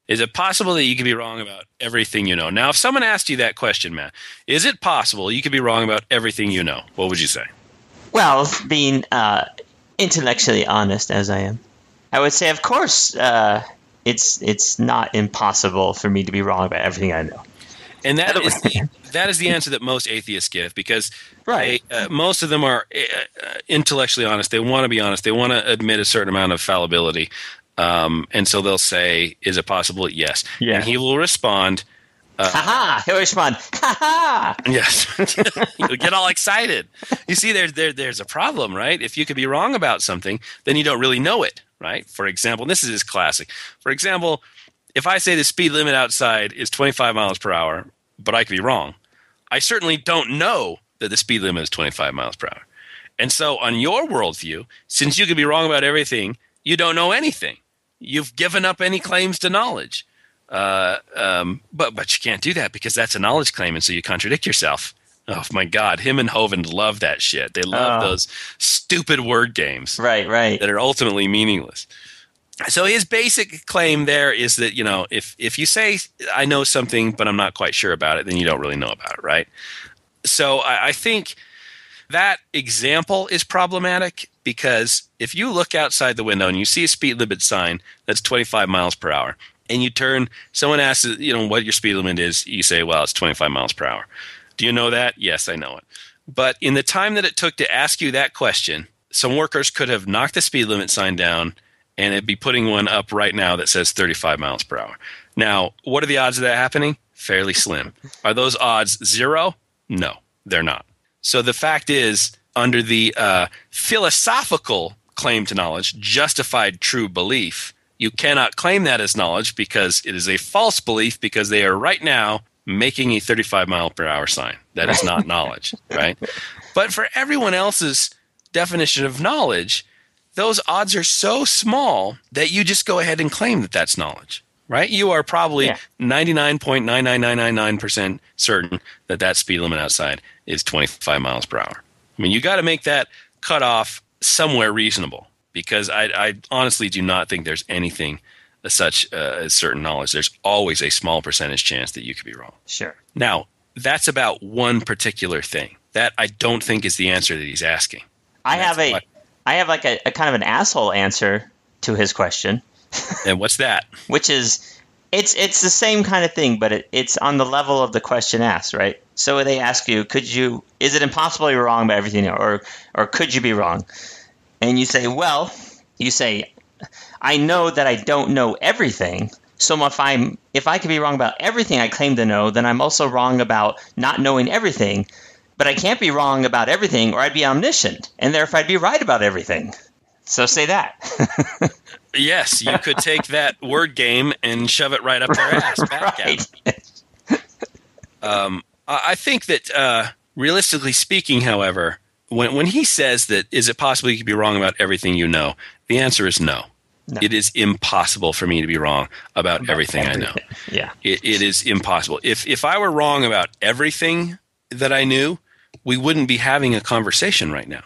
Is it possible that you could be wrong about everything you know? Now, if someone asked you that question, Matt, is it possible you could be wrong about everything you know? What would you say? Well, being uh, intellectually honest as I am, I would say, of course, uh, it's it's not impossible for me to be wrong about everything I know. And that is the, that is the answer that most atheists give because right. They, uh, most of them are uh, intellectually honest. They want to be honest. They want to admit a certain amount of fallibility. Um, and so they'll say, "Is it possible?" Yes. Yeah. And he will respond. Uh, ha He'll respond. Ha ha! Yes. You'll get all excited. You see, there's there, there's a problem, right? If you could be wrong about something, then you don't really know it, right? For example, this is his classic. For example, if I say the speed limit outside is 25 miles per hour, but I could be wrong, I certainly don't know that the speed limit is 25 miles per hour. And so, on your worldview, since you could be wrong about everything, you don't know anything. You've given up any claims to knowledge. Uh, um, but but you can't do that because that's a knowledge claim, and so you contradict yourself. Oh my God, him and Hovind love that shit. They love oh. those stupid word games, right? Right. That are ultimately meaningless. So his basic claim there is that you know if if you say I know something but I'm not quite sure about it, then you don't really know about it, right? So I, I think that example is problematic because if you look outside the window and you see a speed limit sign that's 25 miles per hour, and you turn, someone asks, you know, what your speed limit is, you say, well, it's 25 miles per hour. Do you know that? Yes, I know it. But in the time that it took to ask you that question, some workers could have knocked the speed limit sign down and it'd be putting one up right now that says 35 miles per hour. Now, what are the odds of that happening? Fairly slim. Are those odds zero? No, they're not. So the fact is, under the uh, philosophical claim to knowledge, justified true belief, you cannot claim that as knowledge because it is a false belief because they are right now making a 35 mile per hour sign. That is not knowledge, right? But for everyone else's definition of knowledge, those odds are so small that you just go ahead and claim that that's knowledge, right? You are probably yeah. 99.99999% certain that that speed limit outside is 25 miles per hour. I mean, you got to make that cutoff somewhere reasonable because I, I honestly do not think there's anything such uh, certain knowledge, there's always a small percentage chance that you could be wrong. Sure. Now, that's about one particular thing. That I don't think is the answer that he's asking. I have a, what- I have like a, a kind of an asshole answer to his question, And what's that? which is, it's it's the same kind of thing, but it, it's on the level of the question asked, right? So they ask you, could you, is it impossible you're wrong about everything, or or could you be wrong? And you say, well, you say, I know that I don't know everything. So if I'm if I could be wrong about everything I claim to know, then I'm also wrong about not knowing everything. But I can't be wrong about everything, or I'd be omniscient, and therefore I'd be right about everything. So say that. Yes, you could take that word game and shove it right up their ass. Back at 'em. right. Um, I think that uh, realistically speaking, however, when when he says that is it possible you could be wrong about everything you know, the answer is no. No. It is impossible for me to be wrong about everything I know. Yeah. It, it is impossible. If if I were wrong about everything that I knew, we wouldn't be having a conversation right now,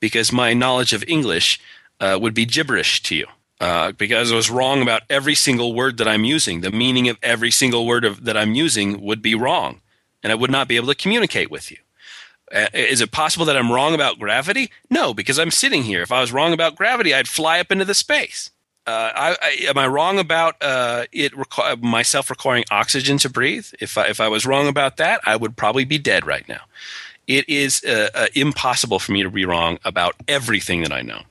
because my knowledge of English uh, would be gibberish to you. Uh, because I was wrong about every single word that I'm using, the meaning of every single word of, that I'm using would be wrong, and I would not be able to communicate with you. Uh, is it possible that I'm wrong about gravity? No, because I'm sitting here. If I was wrong about gravity, I'd fly up into the space. Uh, I, I, am I wrong about uh, it requ- myself requiring oxygen to breathe? If I, if I was wrong about that, I would probably be dead right now. It is uh, uh, impossible for me to be wrong about everything that I know.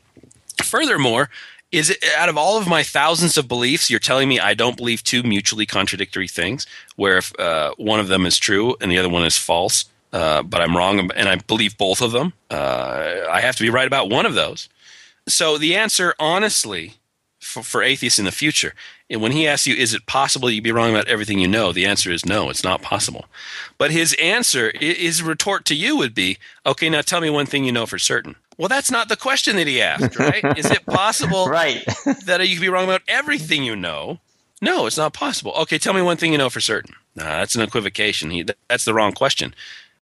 Furthermore, is it out of all of my thousands of beliefs, you're telling me I don't believe two mutually contradictory things, where if uh, one of them is true and the other one is false, uh, but I'm wrong and I believe both of them, uh, I have to be right about one of those. So the answer, honestly, for, for atheists in the future, and when he asks you, is it possible you'd be wrong about everything you know? The answer is no, it's not possible. But his answer, his retort to you would be, okay, now tell me one thing you know for certain. Well, that's not the question that he asked, right? is it possible Right. that you could be wrong about everything you know? No, it's not possible. Okay, tell me one thing you know for certain. Nah, that's an equivocation. He, that's the wrong question.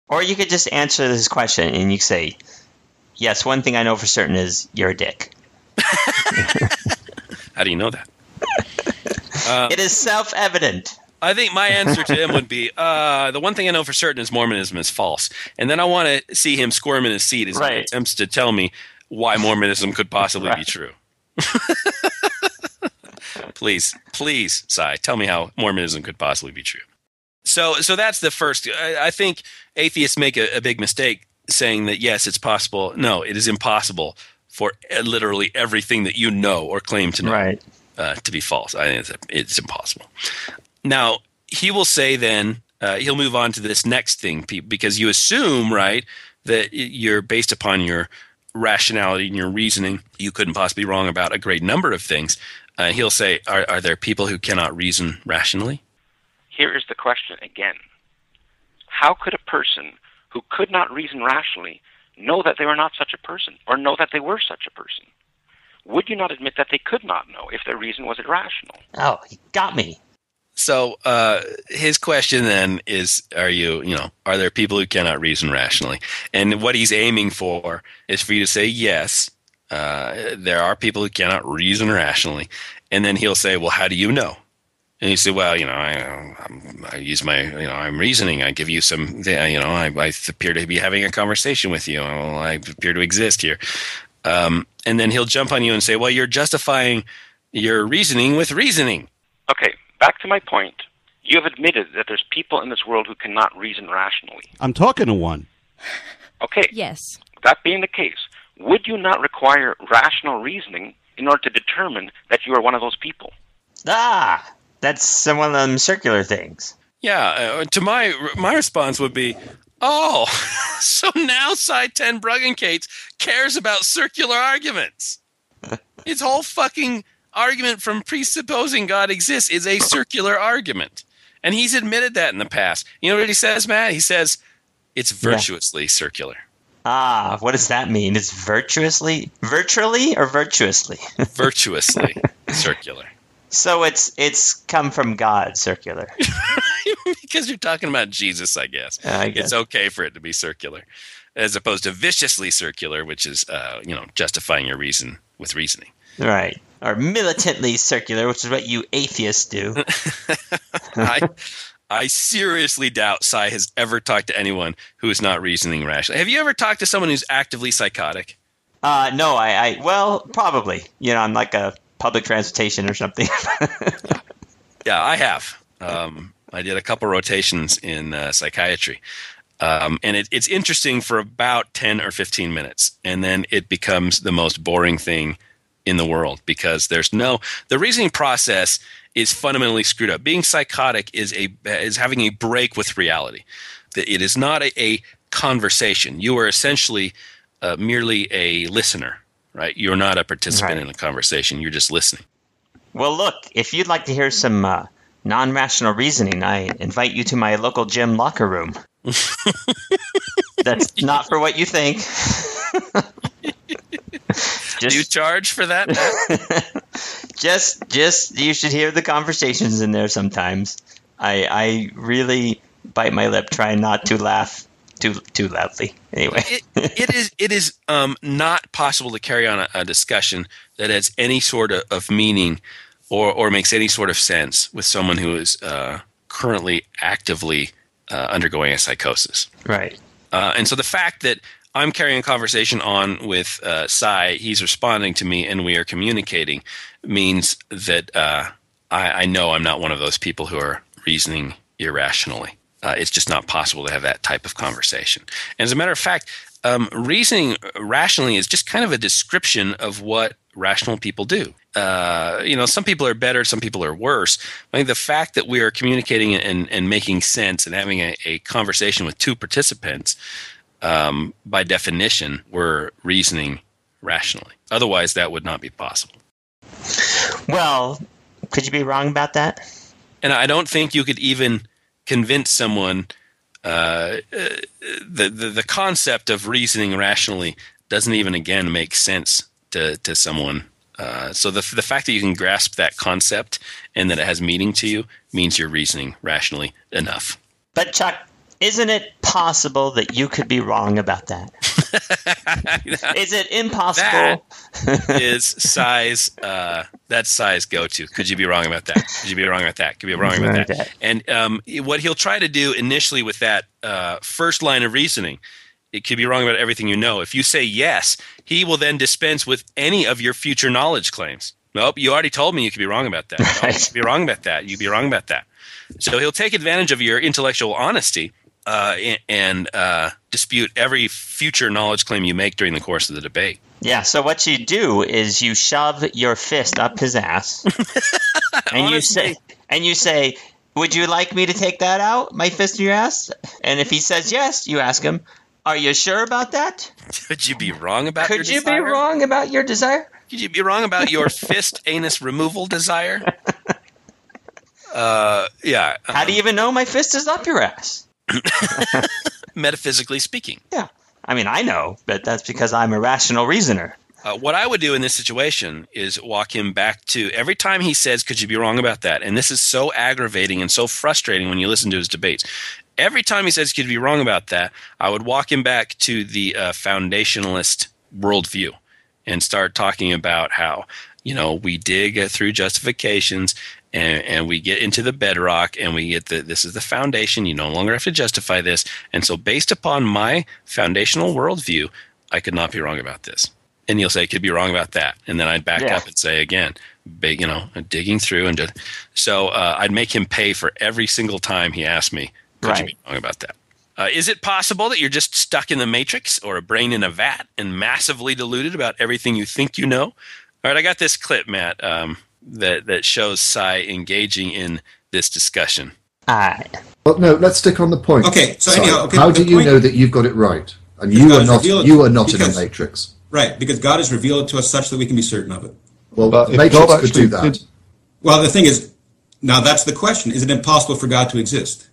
or you could just answer this question and you say, yes, one thing I know for certain is you're a dick. How do you know that? it is self evident. I think my answer to him would be uh, the one thing I know for certain is Mormonism is false. And then I want to see him squirm in his seat as he attempts to tell me why Mormonism could possibly be true. please, please, Sye, tell me how Mormonism could possibly be true. So, so that's the first. I, I think atheists make a, a big mistake saying that yes, it's possible. No, it is impossible for uh, literally everything that you know or claim to know Right. uh, to be false. I think it's, it's impossible. Now, he will say then, uh, he'll move on to this next thing because you assume, right, that you're based upon your rationality and your reasoning. You couldn't possibly be wrong about a great number of things. Uh, he'll say, are, are there people who cannot reason rationally? Here is the question again How could a person who could not reason rationally know that they were not such a person or know that they were such a person? Would you not admit that they could not know if their reason was irrational? Oh, he got me. So uh, his question then is: Are you, you know, are there people who cannot reason rationally? And what he's aiming for is for you to say yes. Uh, there are people who cannot reason rationally, and then he'll say, "Well, how do you know?" And you say, "Well, you know, I, I'm, I use my, you know, I'm reasoning. I give you some, you know, I, I appear to be having a conversation with you. I appear to exist here." Um, and then he'll jump on you and say, "Well, you're justifying your reasoning with reasoning." Okay, back to my point. You have admitted that there's people in this world who cannot reason rationally. I'm talking to one. Okay, Yes. that being the case, would you not require rational reasoning in order to determine that you are one of those people? Ah, that's some one of them circular things. Yeah, uh, to my my response would be, "Oh, so now Sye Ten Bruggencates cares about circular arguments. His whole fucking argument from presupposing God exists is a circular argument, and he's admitted that in the past. You know what he says, Matt? He says it's virtuously circular, Ah, what does that mean? It's virtuously, virtually, or virtuously? virtuously circular." so it's it's come from God, circular. because you're talking about Jesus, I guess. Yeah, I guess. It's okay for it to be circular, as opposed to viciously circular, which is uh, you know justifying your reason with reasoning. Right. Or militantly circular, which is what you atheists do. I, I seriously doubt Sye has ever talked to anyone who is not reasoning rationally. Have you ever talked to someone who's actively psychotic? Uh, no, I, I, well, probably. You know, on like a public transportation or something. Yeah, I have. Um, I did a couple rotations in uh, psychiatry. Um, and it, it's interesting for about 10 or 15 minutes. And then it becomes the most boring thing in the world because there's no, the reasoning process is fundamentally screwed up. Being psychotic is a, is having a break with reality. It is not a, a conversation. You are essentially uh, merely a listener, right? You're not a participant Right. in a conversation. You're just listening. well, look, if you'd like to hear some uh, non rational reasoning, I invite you to my local gym locker room. That's not for what you think. Do you charge for that? Just, just, you should hear the conversations in there sometimes. I, I really bite my lip, trying not to laugh too, too loudly. Anyway, it, it is it is um, not possible to carry on a, a discussion that has any sort of, of meaning or or makes any sort of sense with someone who is uh, currently actively uh, undergoing a psychosis. right. Uh, and so the fact that I'm carrying a conversation on with uh, Sye, he's responding to me, and we are communicating, means that uh, I, I know I'm not one of those people who are reasoning irrationally. Uh, it's just not possible to have that type of conversation. And as a matter of fact, um, reasoning rationally is just kind of a description of what rational people do. Uh, you know, some people are better, some people are worse. I think the fact that we are communicating and, and making sense and having a, a conversation with two participants, um, by definition, we're reasoning rationally. Otherwise, that would not be possible. Well, could you be wrong about that? And I don't think you could even convince someone uh, uh, the, the the concept of reasoning rationally doesn't even again make sense to to someone. Uh, so the the fact that you can grasp that concept and that it has meaning to you means you're reasoning rationally enough. But Chuck, isn't it possible that you could be wrong about that? Is it impossible? is Sye's uh, that's Sye's go to. Could you be wrong about that? Could you be wrong about that? Could you be wrong about that? that. And um, what he'll try to do initially with that uh, first line of reasoning, it could be wrong about everything you know. If you say yes, he will then dispense with any of your future knowledge claims. Nope, you already told me you could be wrong about that. No, you could be wrong about that. You could be wrong about that. So he'll take advantage of your intellectual honesty uh, and- uh, dispute every future knowledge claim you make during the course of the debate. Yeah, so what you do is you shove your fist up his ass and you say and you say, "Would you like me to take that out? My fist in your ass?" And if he says yes, you ask him, "Are you sure about that? Could you be wrong about your Could you be wrong about your desire?" Could you be wrong about your fist anus removal desire? Uh, yeah. How do you even know my fist is up your ass? Metaphysically speaking, Yeah. I mean, I know, but that's because I'm a rational reasoner. uh, what I would do in this situation is walk him back to every time he says, "Could you be wrong about that?" And this is so aggravating and so frustrating when you listen to his debates. Every time he says, "Could you be wrong about that?" I would walk him back to the uh, foundationalist worldview and start talking about how you know we dig uh, through justifications and, and we get into the bedrock and we get the this is the foundation you no longer have to justify this and so based upon my foundational worldview i could not be wrong about this and you'll say I could be wrong about that and then i'd back Yeah. up and say again big you know digging through and just, so uh, i'd make him pay for every single time he asked me could you Right. be wrong about that uh, is it possible that you're just stuck in the matrix or a brain in a vat and massively deluded about everything you think you know? All right, I got this clip, Matt, um, that that shows Sye engaging in this discussion. All right. Well, no, let's stick on the point. Okay, so Sorry. anyhow, okay, how do you know that you've got it right? And you God are not. revealed- You are not in a matrix. Right, because God has revealed it to us such that we can be certain of it. Well, But if matrix God could do that. did- Well, the thing is, now that's the question: Is it impossible for God to exist?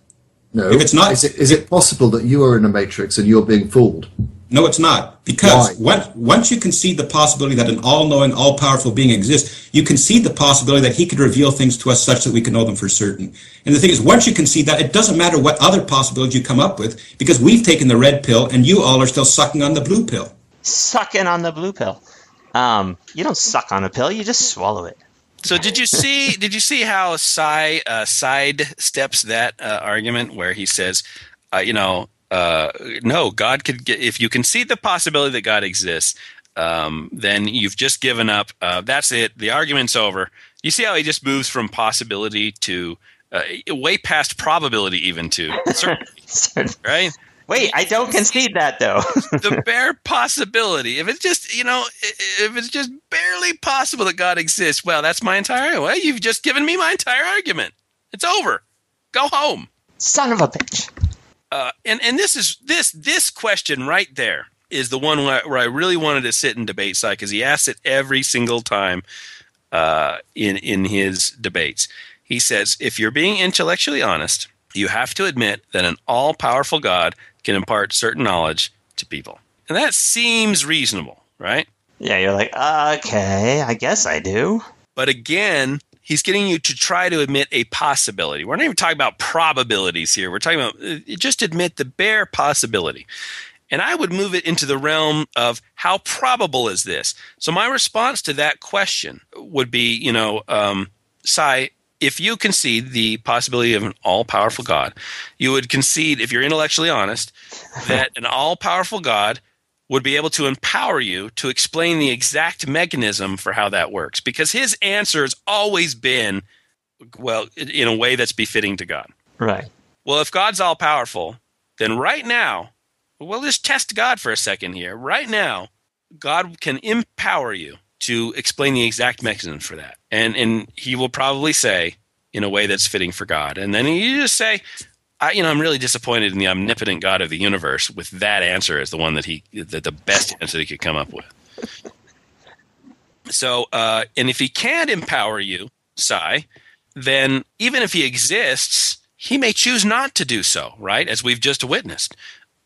No. If it's not- is it, is it possible that you are in a matrix and you're being fooled? No, it's not. Because Why? once, once you concede the possibility that an all-knowing, all-powerful being exists, you concede the possibility that he could reveal things to us such that we can know them for certain. And the thing is, once you concede that, it doesn't matter what other possibilities you come up with, because we've taken the red pill and you all are still sucking on the blue pill. Sucking on the blue pill. Um, you don't suck on a pill; you just swallow it. So did you see? Did you see how Sye uh, side steps that uh, argument where he says, uh, you know, uh, no, God could get if you concede the possibility that God exists, um, then you've just given up. Uh, that's it. The argument's over. You see how he just moves from possibility to uh, way past probability, even to certainty, right? Wait, I don't concede that though. the bare possibility. If it's just, you know, if it's just barely possible that God exists, well, that's my entire. Well, you've just given me my entire argument. It's over. Go home. Son of a bitch. Uh, and and this is this this question right there is the one where, where I really wanted to sit and debate Sye because he asks it every single time uh, in in his debates. He says, if you're being intellectually honest, you have to admit that an all powerful God can impart certain knowledge to people. And that seems reasonable, right? Yeah, you're like, okay, I guess I do. But again, he's getting you to try to admit a possibility. We're not even talking about probabilities here. We're talking about uh, just admit the bare possibility. And I would move it into the realm of how probable is this? So my response to that question would be, you know, um, Sye, if you concede the possibility of an all powerful God, you would concede, if you're intellectually honest, that an all powerful God would be able to empower you to explain the exact mechanism for how that works. Because his answer has always been, well, in a way that's befitting to God. Right. Well, if God's all powerful, then right now, we'll just test God for a second here. Right now, God can empower you to explain the exact mechanism for that. And and he will probably say in a way that's fitting for God. And then you just say, I, you know, I'm really disappointed in the omnipotent God of the universe with that answer as the one that he, that the best answer he could come up with. So, uh, and if he can't empower you, Sye, then even if he exists, he may choose not to do so, right? As we've just witnessed.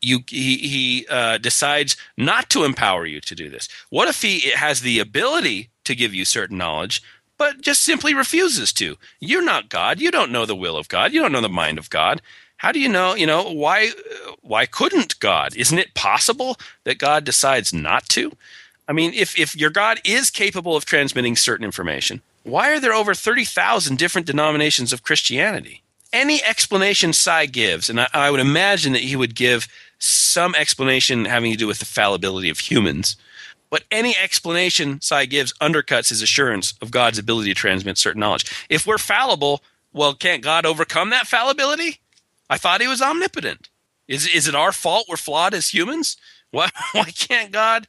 You he, he uh, decides not to empower you to do this. What if he has the ability to give you certain knowledge but just simply refuses to? You're not god. You don't know the will of god. You don't know the mind of god how do you know you know why why couldn't god isn't it possible that god decides not to i mean if if your god is capable of transmitting certain information why are there over 30,000 different denominations of christianity any explanation Sye gives, and I, I, would imagine that he would give some explanation having to do with the fallibility of humans. But any explanation Sye gives undercuts his assurance of God's ability to transmit certain knowledge. If we're fallible, well, can't God overcome that fallibility? I thought he was omnipotent. Is, is it our fault we're flawed as humans? Why, why can't God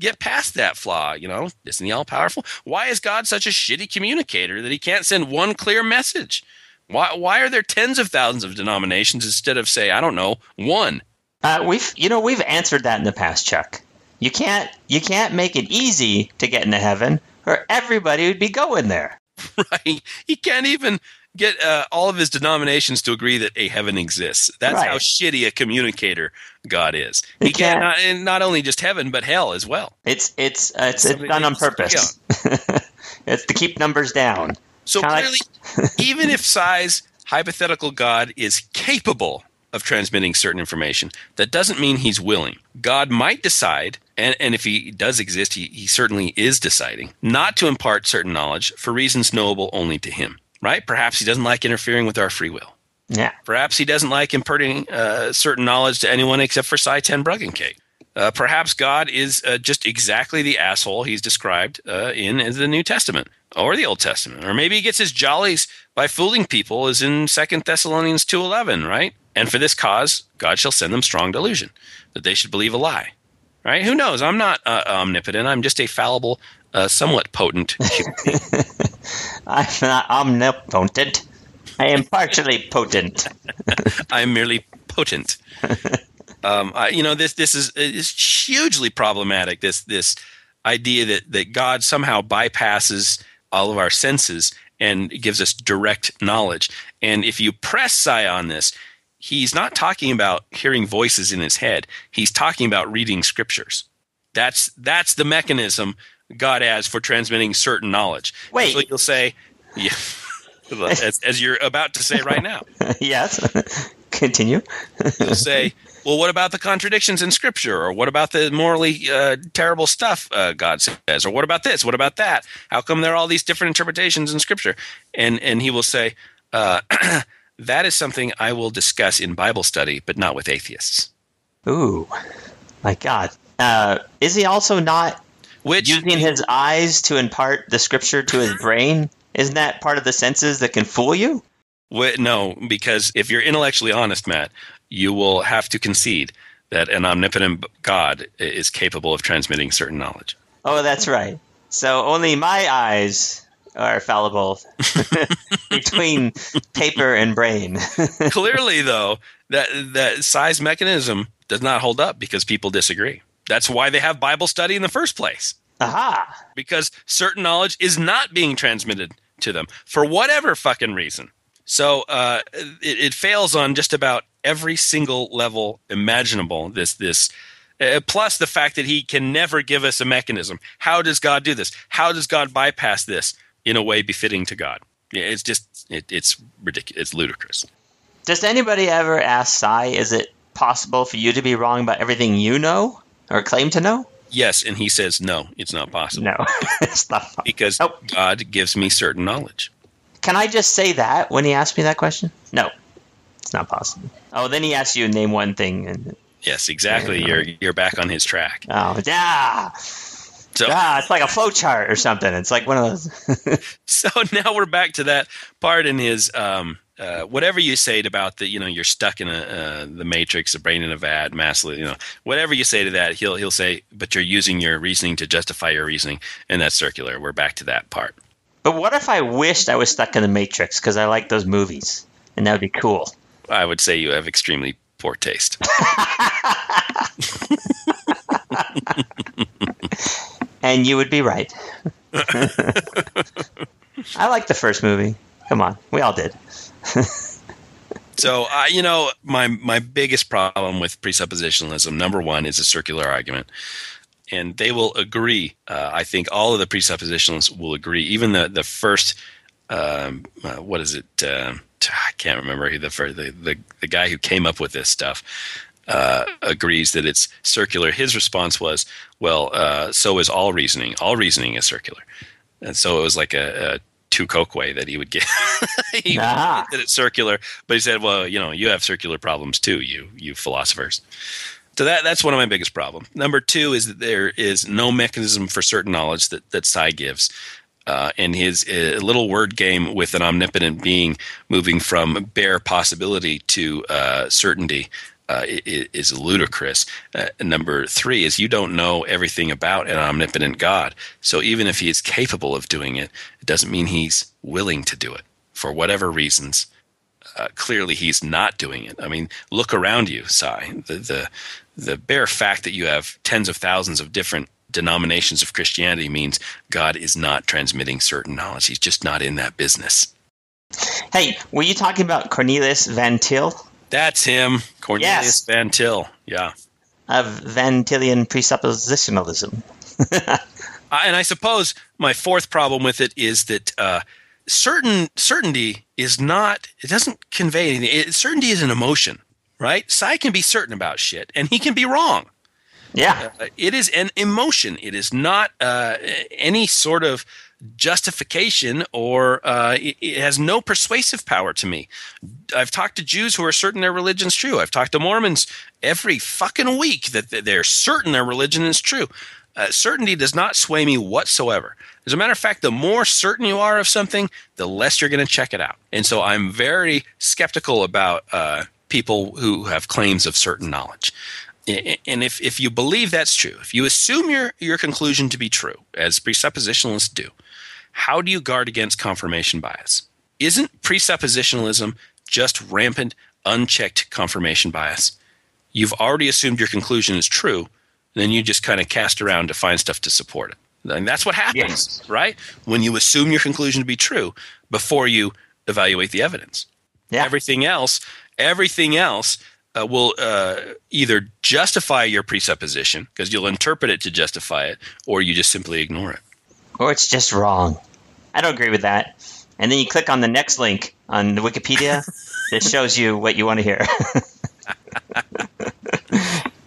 get past that flaw? You know, isn't he all powerful? Why is God such a shitty communicator that he can't send one clear message? Why, why are there tens of thousands of denominations instead of, say, I don't know, one? Uh, we've you know we've answered that in the past, Chuck. You can't you can't make it easy to get into heaven, or everybody would be going there. Right? He can't even get uh, all of his denominations to agree that a heaven exists. That's right. how shitty a communicator God is. He, he can't, not, and not only just heaven, but hell as well. It's it's uh, it's, it's done on purpose. it's to keep numbers down. So Kinda clearly, like- even if Sye's hypothetical God is capable of transmitting certain information. That doesn't mean he's willing. God might decide, and, and if he does exist, he, he certainly is deciding, not to impart certain knowledge for reasons knowable only to him, right? Perhaps he doesn't like interfering with our free will. Yeah. Perhaps he doesn't like imparting uh, certain knowledge to anyone except for Sye Ten Bruggencate. Uh, perhaps God is uh, just exactly the asshole he's described uh, in, in the New Testament or the Old Testament, or maybe he gets his jollies by fooling people, as in Second Thessalonians two eleven, right? And for this cause, God shall send them strong delusion, that they should believe a lie. Right? Who knows? I'm not uh, omnipotent. I'm just a fallible, uh, somewhat potent I'm not omnipotent. I am partially potent. I am merely potent. Um, I, you know, this this is, is hugely problematic. This this idea that that God somehow bypasses all of our senses and gives us direct knowledge. And if you press Sye on this, he's not talking about hearing voices in his head. He's talking about reading scriptures. That's that's the mechanism God has for transmitting certain knowledge. Wait, so you'll say, yeah, as, as, you're about to say right now. yes. Continue. you'll say, well, what about the contradictions in Scripture, or what about the morally uh, terrible stuff uh, God says, or what about this, what about that? How come there are all these different interpretations in Scripture? And and he will say, uh, that is something I will discuss in Bible study, but not with atheists. Ooh, my God. Uh, is he also not Which using his eyes to impart the scripture to his brain? Isn't that part of the senses that can fool you? Wh- no, because if you're intellectually honest, Matt, you will have to concede that an omnipotent God is capable of transmitting certain knowledge. Oh, that's right. So only my eyes are fallible between paper and brain. Clearly, though, that that Sye's mechanism does not hold up because people disagree. That's why they have Bible study in the first place. Aha! Because certain knowledge is not being transmitted to them for whatever fucking reason. So uh, it, it fails on just about every single level imaginable. This this uh, plus the fact that he can never give us a mechanism. How does God do this? How does God bypass this in a way befitting to God? Yeah, it's just it, it's ridiculous. It's ludicrous. Does anybody ever ask Sye, is it possible for you to be wrong about everything you know or claim to know? Yes, and he says no, it's not possible No, it's not. possible. because. God gives me certain knowledge. Can I just say that when he asked me that question? No, it's not possible. Oh, then he asked you to name one thing, and Yes, exactly. You're you're back on his track. oh, yeah, So yeah, it's like a flow chart or something. It's like one of those. so now we're back to that part in his um, uh, whatever you say about the you know you're stuck in a uh, the matrix, a brain in a vat, massively you know whatever you say to that, he'll he'll say, but you're using your reasoning to justify your reasoning, and that's circular. We're back to that part. but what if I wished I was stuck in the Matrix because I like those movies, and that would be cool. I would say you have extremely poor taste. And you would be right. I like the first movie. Come on, we all did. So, uh, you know, my my biggest problem with presuppositionalism, number one, is a circular argument, and they will agree. Uh, I think all of the presuppositionalists will agree. Even the the first, um, uh, what is it? Uh, I can't remember who the, fir- the the the guy who came up with this stuff. Uh, agrees that it's circular. His response was, "Well, uh, so is all reasoning. All reasoning is circular." And so it was like a, a tu quoque that he would get. he Ah. that it's circular, but he said, "Well, you know, you have circular problems too, you you philosophers." So that that's one of my biggest problems. Number two is that there is no mechanism for certain knowledge that that Sye gives, uh, and his uh, little word game with an omnipotent being moving from bare possibility to uh, certainty. Uh, is ludicrous. Uh, number three is you don't know everything about an omnipotent God. So even if he is capable of doing it, it doesn't mean he's willing to do it for whatever reasons uh, clearly he's not doing it. I mean, look around you, Sye. The, the the bare fact that you have tens of thousands of different denominations of Christianity means God is not transmitting certain knowledge. He's just not in that business. Hey, were you talking about Cornelius Van Til That's him, Cornelius Yes. Van Til. Yeah. of Van Tillian presuppositionalism? And I suppose my fourth problem with it is that uh, certain certainty is not. It doesn't convey anything. It, certainty is an emotion, right? Sye can be certain about shit, and he can be wrong. Yeah, Uh, it is an emotion. It is not uh, any sort of justification or uh, it, it has no persuasive power to me. I've talked to Jews who are certain their religion's true. I've talked to Mormons every fucking week that they're certain their religion is true. Uh, certainty does not sway me whatsoever. As a matter of fact, the more certain you are of something, the less you're going to check it out. And so I'm very skeptical about uh, people who have claims of certain knowledge. And if, if you believe that's true, if you assume your, your conclusion to be true, as presuppositionalists do, how do you guard against confirmation bias? Isn't presuppositionalism just rampant, unchecked confirmation bias? You've already assumed your conclusion is true, then you just kind of cast around to find stuff to support it. And that's what happens, Yes. right? When you assume your conclusion to be true before you evaluate the evidence yeah. everything else everything else uh, will uh, either justify your presupposition because you'll interpret it to justify it or you just simply ignore it or it's just wrong. I don't agree with that. And then you click on the next link on the Wikipedia that shows you what you want to hear.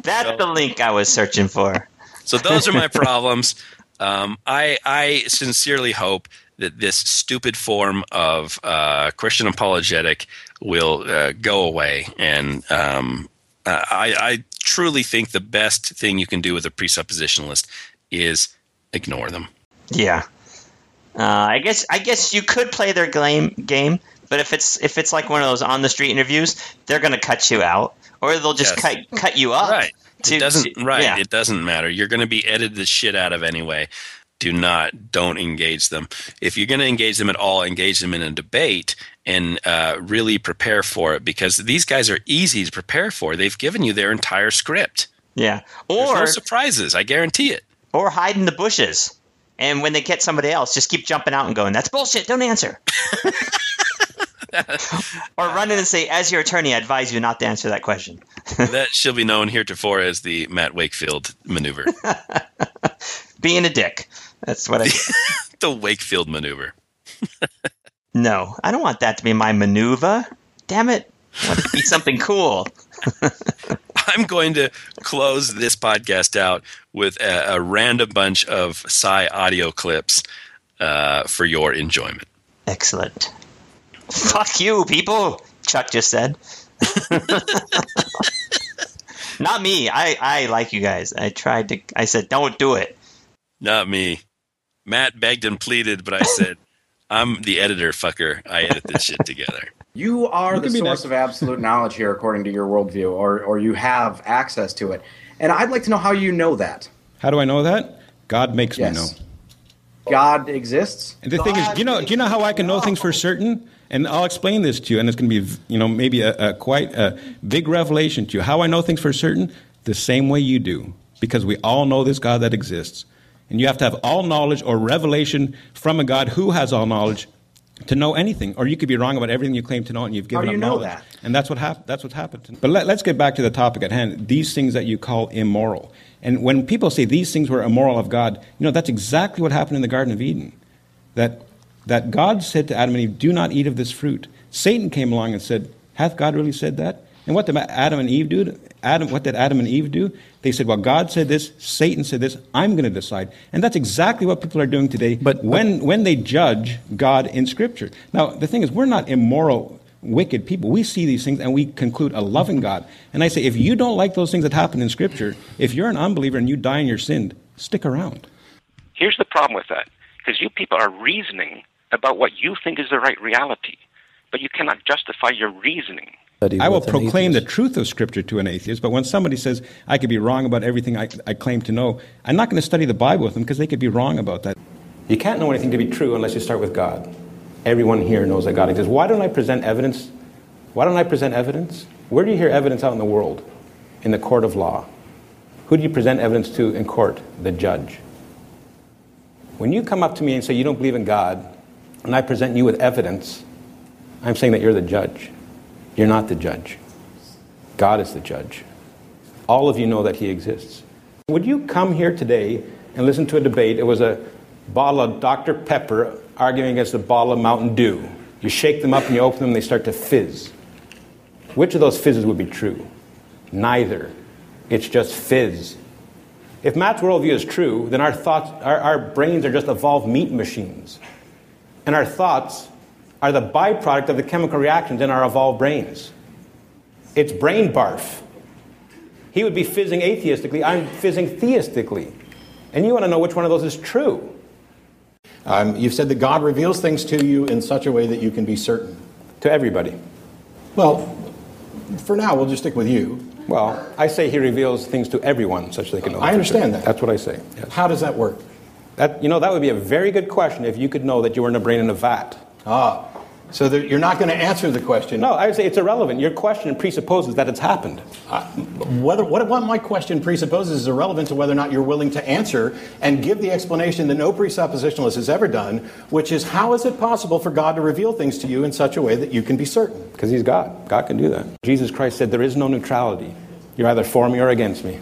That's So- the link I was searching for. So those are my problems. Um, I I sincerely hope that this stupid form of uh, Christian apologetic will uh, go away, and um, uh, I, I truly think the best thing you can do with a presuppositionalist is ignore them. Yeah. Uh, I guess I guess you could play their game game, but if it's if it's like one of those on the street interviews, they're going to cut you out, or they'll just Yes. cut cut you up. Right. to- it doesn't to- right. yeah. It doesn't matter. You're going to be edited the shit out of anyway. Do not don't engage them. If you're going to engage them at all, engage them in a debate and uh, really prepare for it because these guys are easy to prepare for. They've given you their entire script. Yeah. There's Or no surprises. I guarantee it. or hide in the bushes. And when they get somebody else, just keep jumping out and going, "That's bullshit. Don't answer." or run in and say, "As your attorney, I advise you not to answer that question." that shall be known heretofore as the Matt Wakefield maneuver, Being a dick. That's what I. the Wakefield maneuver. no, I don't want that to be my maneuver. Damn it! I want it to be something cool. I'm going to close this podcast out with a, a random bunch of Sye audio clips uh, for your enjoyment. Excellent. Fuck you, people. Chuck just said. Not me. I, I like you guys. I tried to. I said, don't do it. Not me. Matt begged and pleaded, but I said, I'm the editor, fucker. I edit this shit together. You are You the source next. of absolute knowledge here, according to your worldview, or, or you have access to it. And I'd like to know how you know that. How do I know that? God makes Yes. me know. God exists. And the thing is, do you know, do you know how I can know things for certain? And I'll explain this to you, and it's going to be, you know, maybe a, a quite a big revelation to you. How I know things for certain? The same way you do, because we all know this God that exists, and you have to have all knowledge or revelation from a God who has all knowledge to know anything, or you could be wrong about everything you claim to know, and you've given How do up you know knowledge. that? And that's what hap- That's what's happened. But let, let's get back to the topic at hand. These things that you call immoral, and when people say these things were immoral of God, you know that's exactly what happened in the Garden of Eden that, that God said to Adam and Eve, Do not eat of this fruit. Satan came along and said, Hath God really said that? And what did Adam and Eve do? Adam, what did Adam and Eve do? They said, Well, God said this, Satan said this, I'm going to decide. And that's exactly what people are doing today But- when, when they judge God in Scripture. Now, the thing is, we're not immoral, wicked people. We see these things and we conclude a loving God. And I say, if you don't like those things that happen in Scripture, if you're an unbeliever and you die in your sin, stick around. Here's the problem with that because you people are reasoning about what you think is the right reality, but you cannot justify your reasoning. I will proclaim the truth of Scripture to an atheist, but when somebody says, I could be wrong about everything I, I claim to know, I'm not going to study the Bible with them because they could be wrong about that. You can't know anything to be true unless you start with God. Everyone here knows that God exists. Why don't I present evidence? Why don't I present evidence? Where do you hear evidence out in the world? In the court of law. Who do you present evidence to in court? The judge. When you come up to me and say you don't believe in God, and I present you with evidence, I'm saying that you're the judge. You're not the judge. God is the judge. All of you know that He exists. Would you come here today and listen to a debate? It was a bottle of Dr. Pepper arguing against a bottle of Mountain Dew. You shake them up and you open them, and they start to fizz. Which of those fizzes would be true? Neither. It's just fizz. If Matt's worldview is true, then our thoughts, our, our brains are just evolved meat machines. And our thoughts are the byproduct of the chemical reactions in our evolved brains. It's brain barf. He would be fizzing atheistically, I'm fizzing theistically. And you want to know which one of those is true. Um, you've said that God reveals things to you in such a way that you can be certain. To everybody. Well, for now, we'll just stick with you. Well, I say he reveals things to everyone such they can know. I understand that. That's what I say. Yes. How does that work? That, you know, that would be a very good question if you could know that you were in a brain in a vat. Ah, so that you're not going to answer the question. No, I would say it's irrelevant. Your question presupposes that it's happened. Uh, whether what, what my question presupposes is irrelevant to whether or not you're willing to answer and give the explanation that no presuppositionalist has ever done, which is how is it possible for God to reveal things to you in such a way that you can be certain? Because he's God. God can do that. Jesus Christ said, There is no neutrality. You're either for me or against me.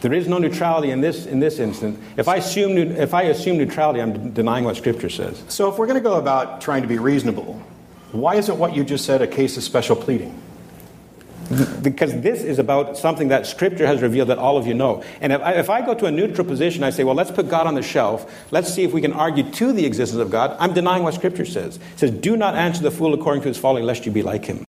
There is no neutrality in this, in this instance. If I, assume, if I assume neutrality, I'm denying what Scripture says. So if we're going to go about trying to be reasonable, why isn't what you just said a case of special pleading? because this is about something that Scripture has revealed that all of you know. And if I, if I go to a neutral position, I say, well, let's put God on the shelf. Let's see if we can argue to the existence of God. I'm denying what Scripture says. It says, do not answer the fool according to his folly, lest you be like him.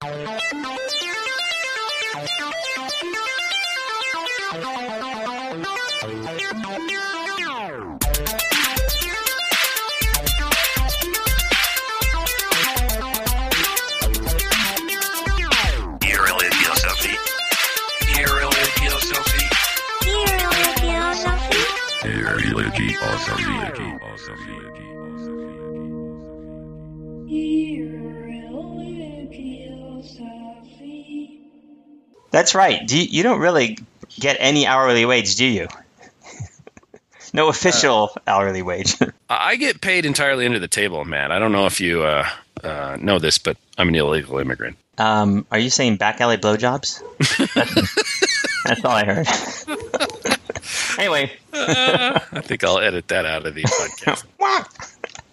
That's right. Do you, you don't really get any hourly wage, do you? no official hourly wage. I get paid entirely under the table, man. I don't know if you uh, uh, know this, but I'm an illegal immigrant. um, are you saying back alley blowjobs? That's, that's all I heard. Anyway, I think I'll edit that out of the podcast.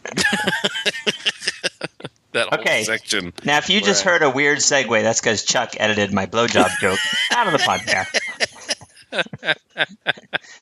that whole Okay. section. now if you just Right. heard a weird segue, that's because Chuck edited my blowjob joke out of the podcast.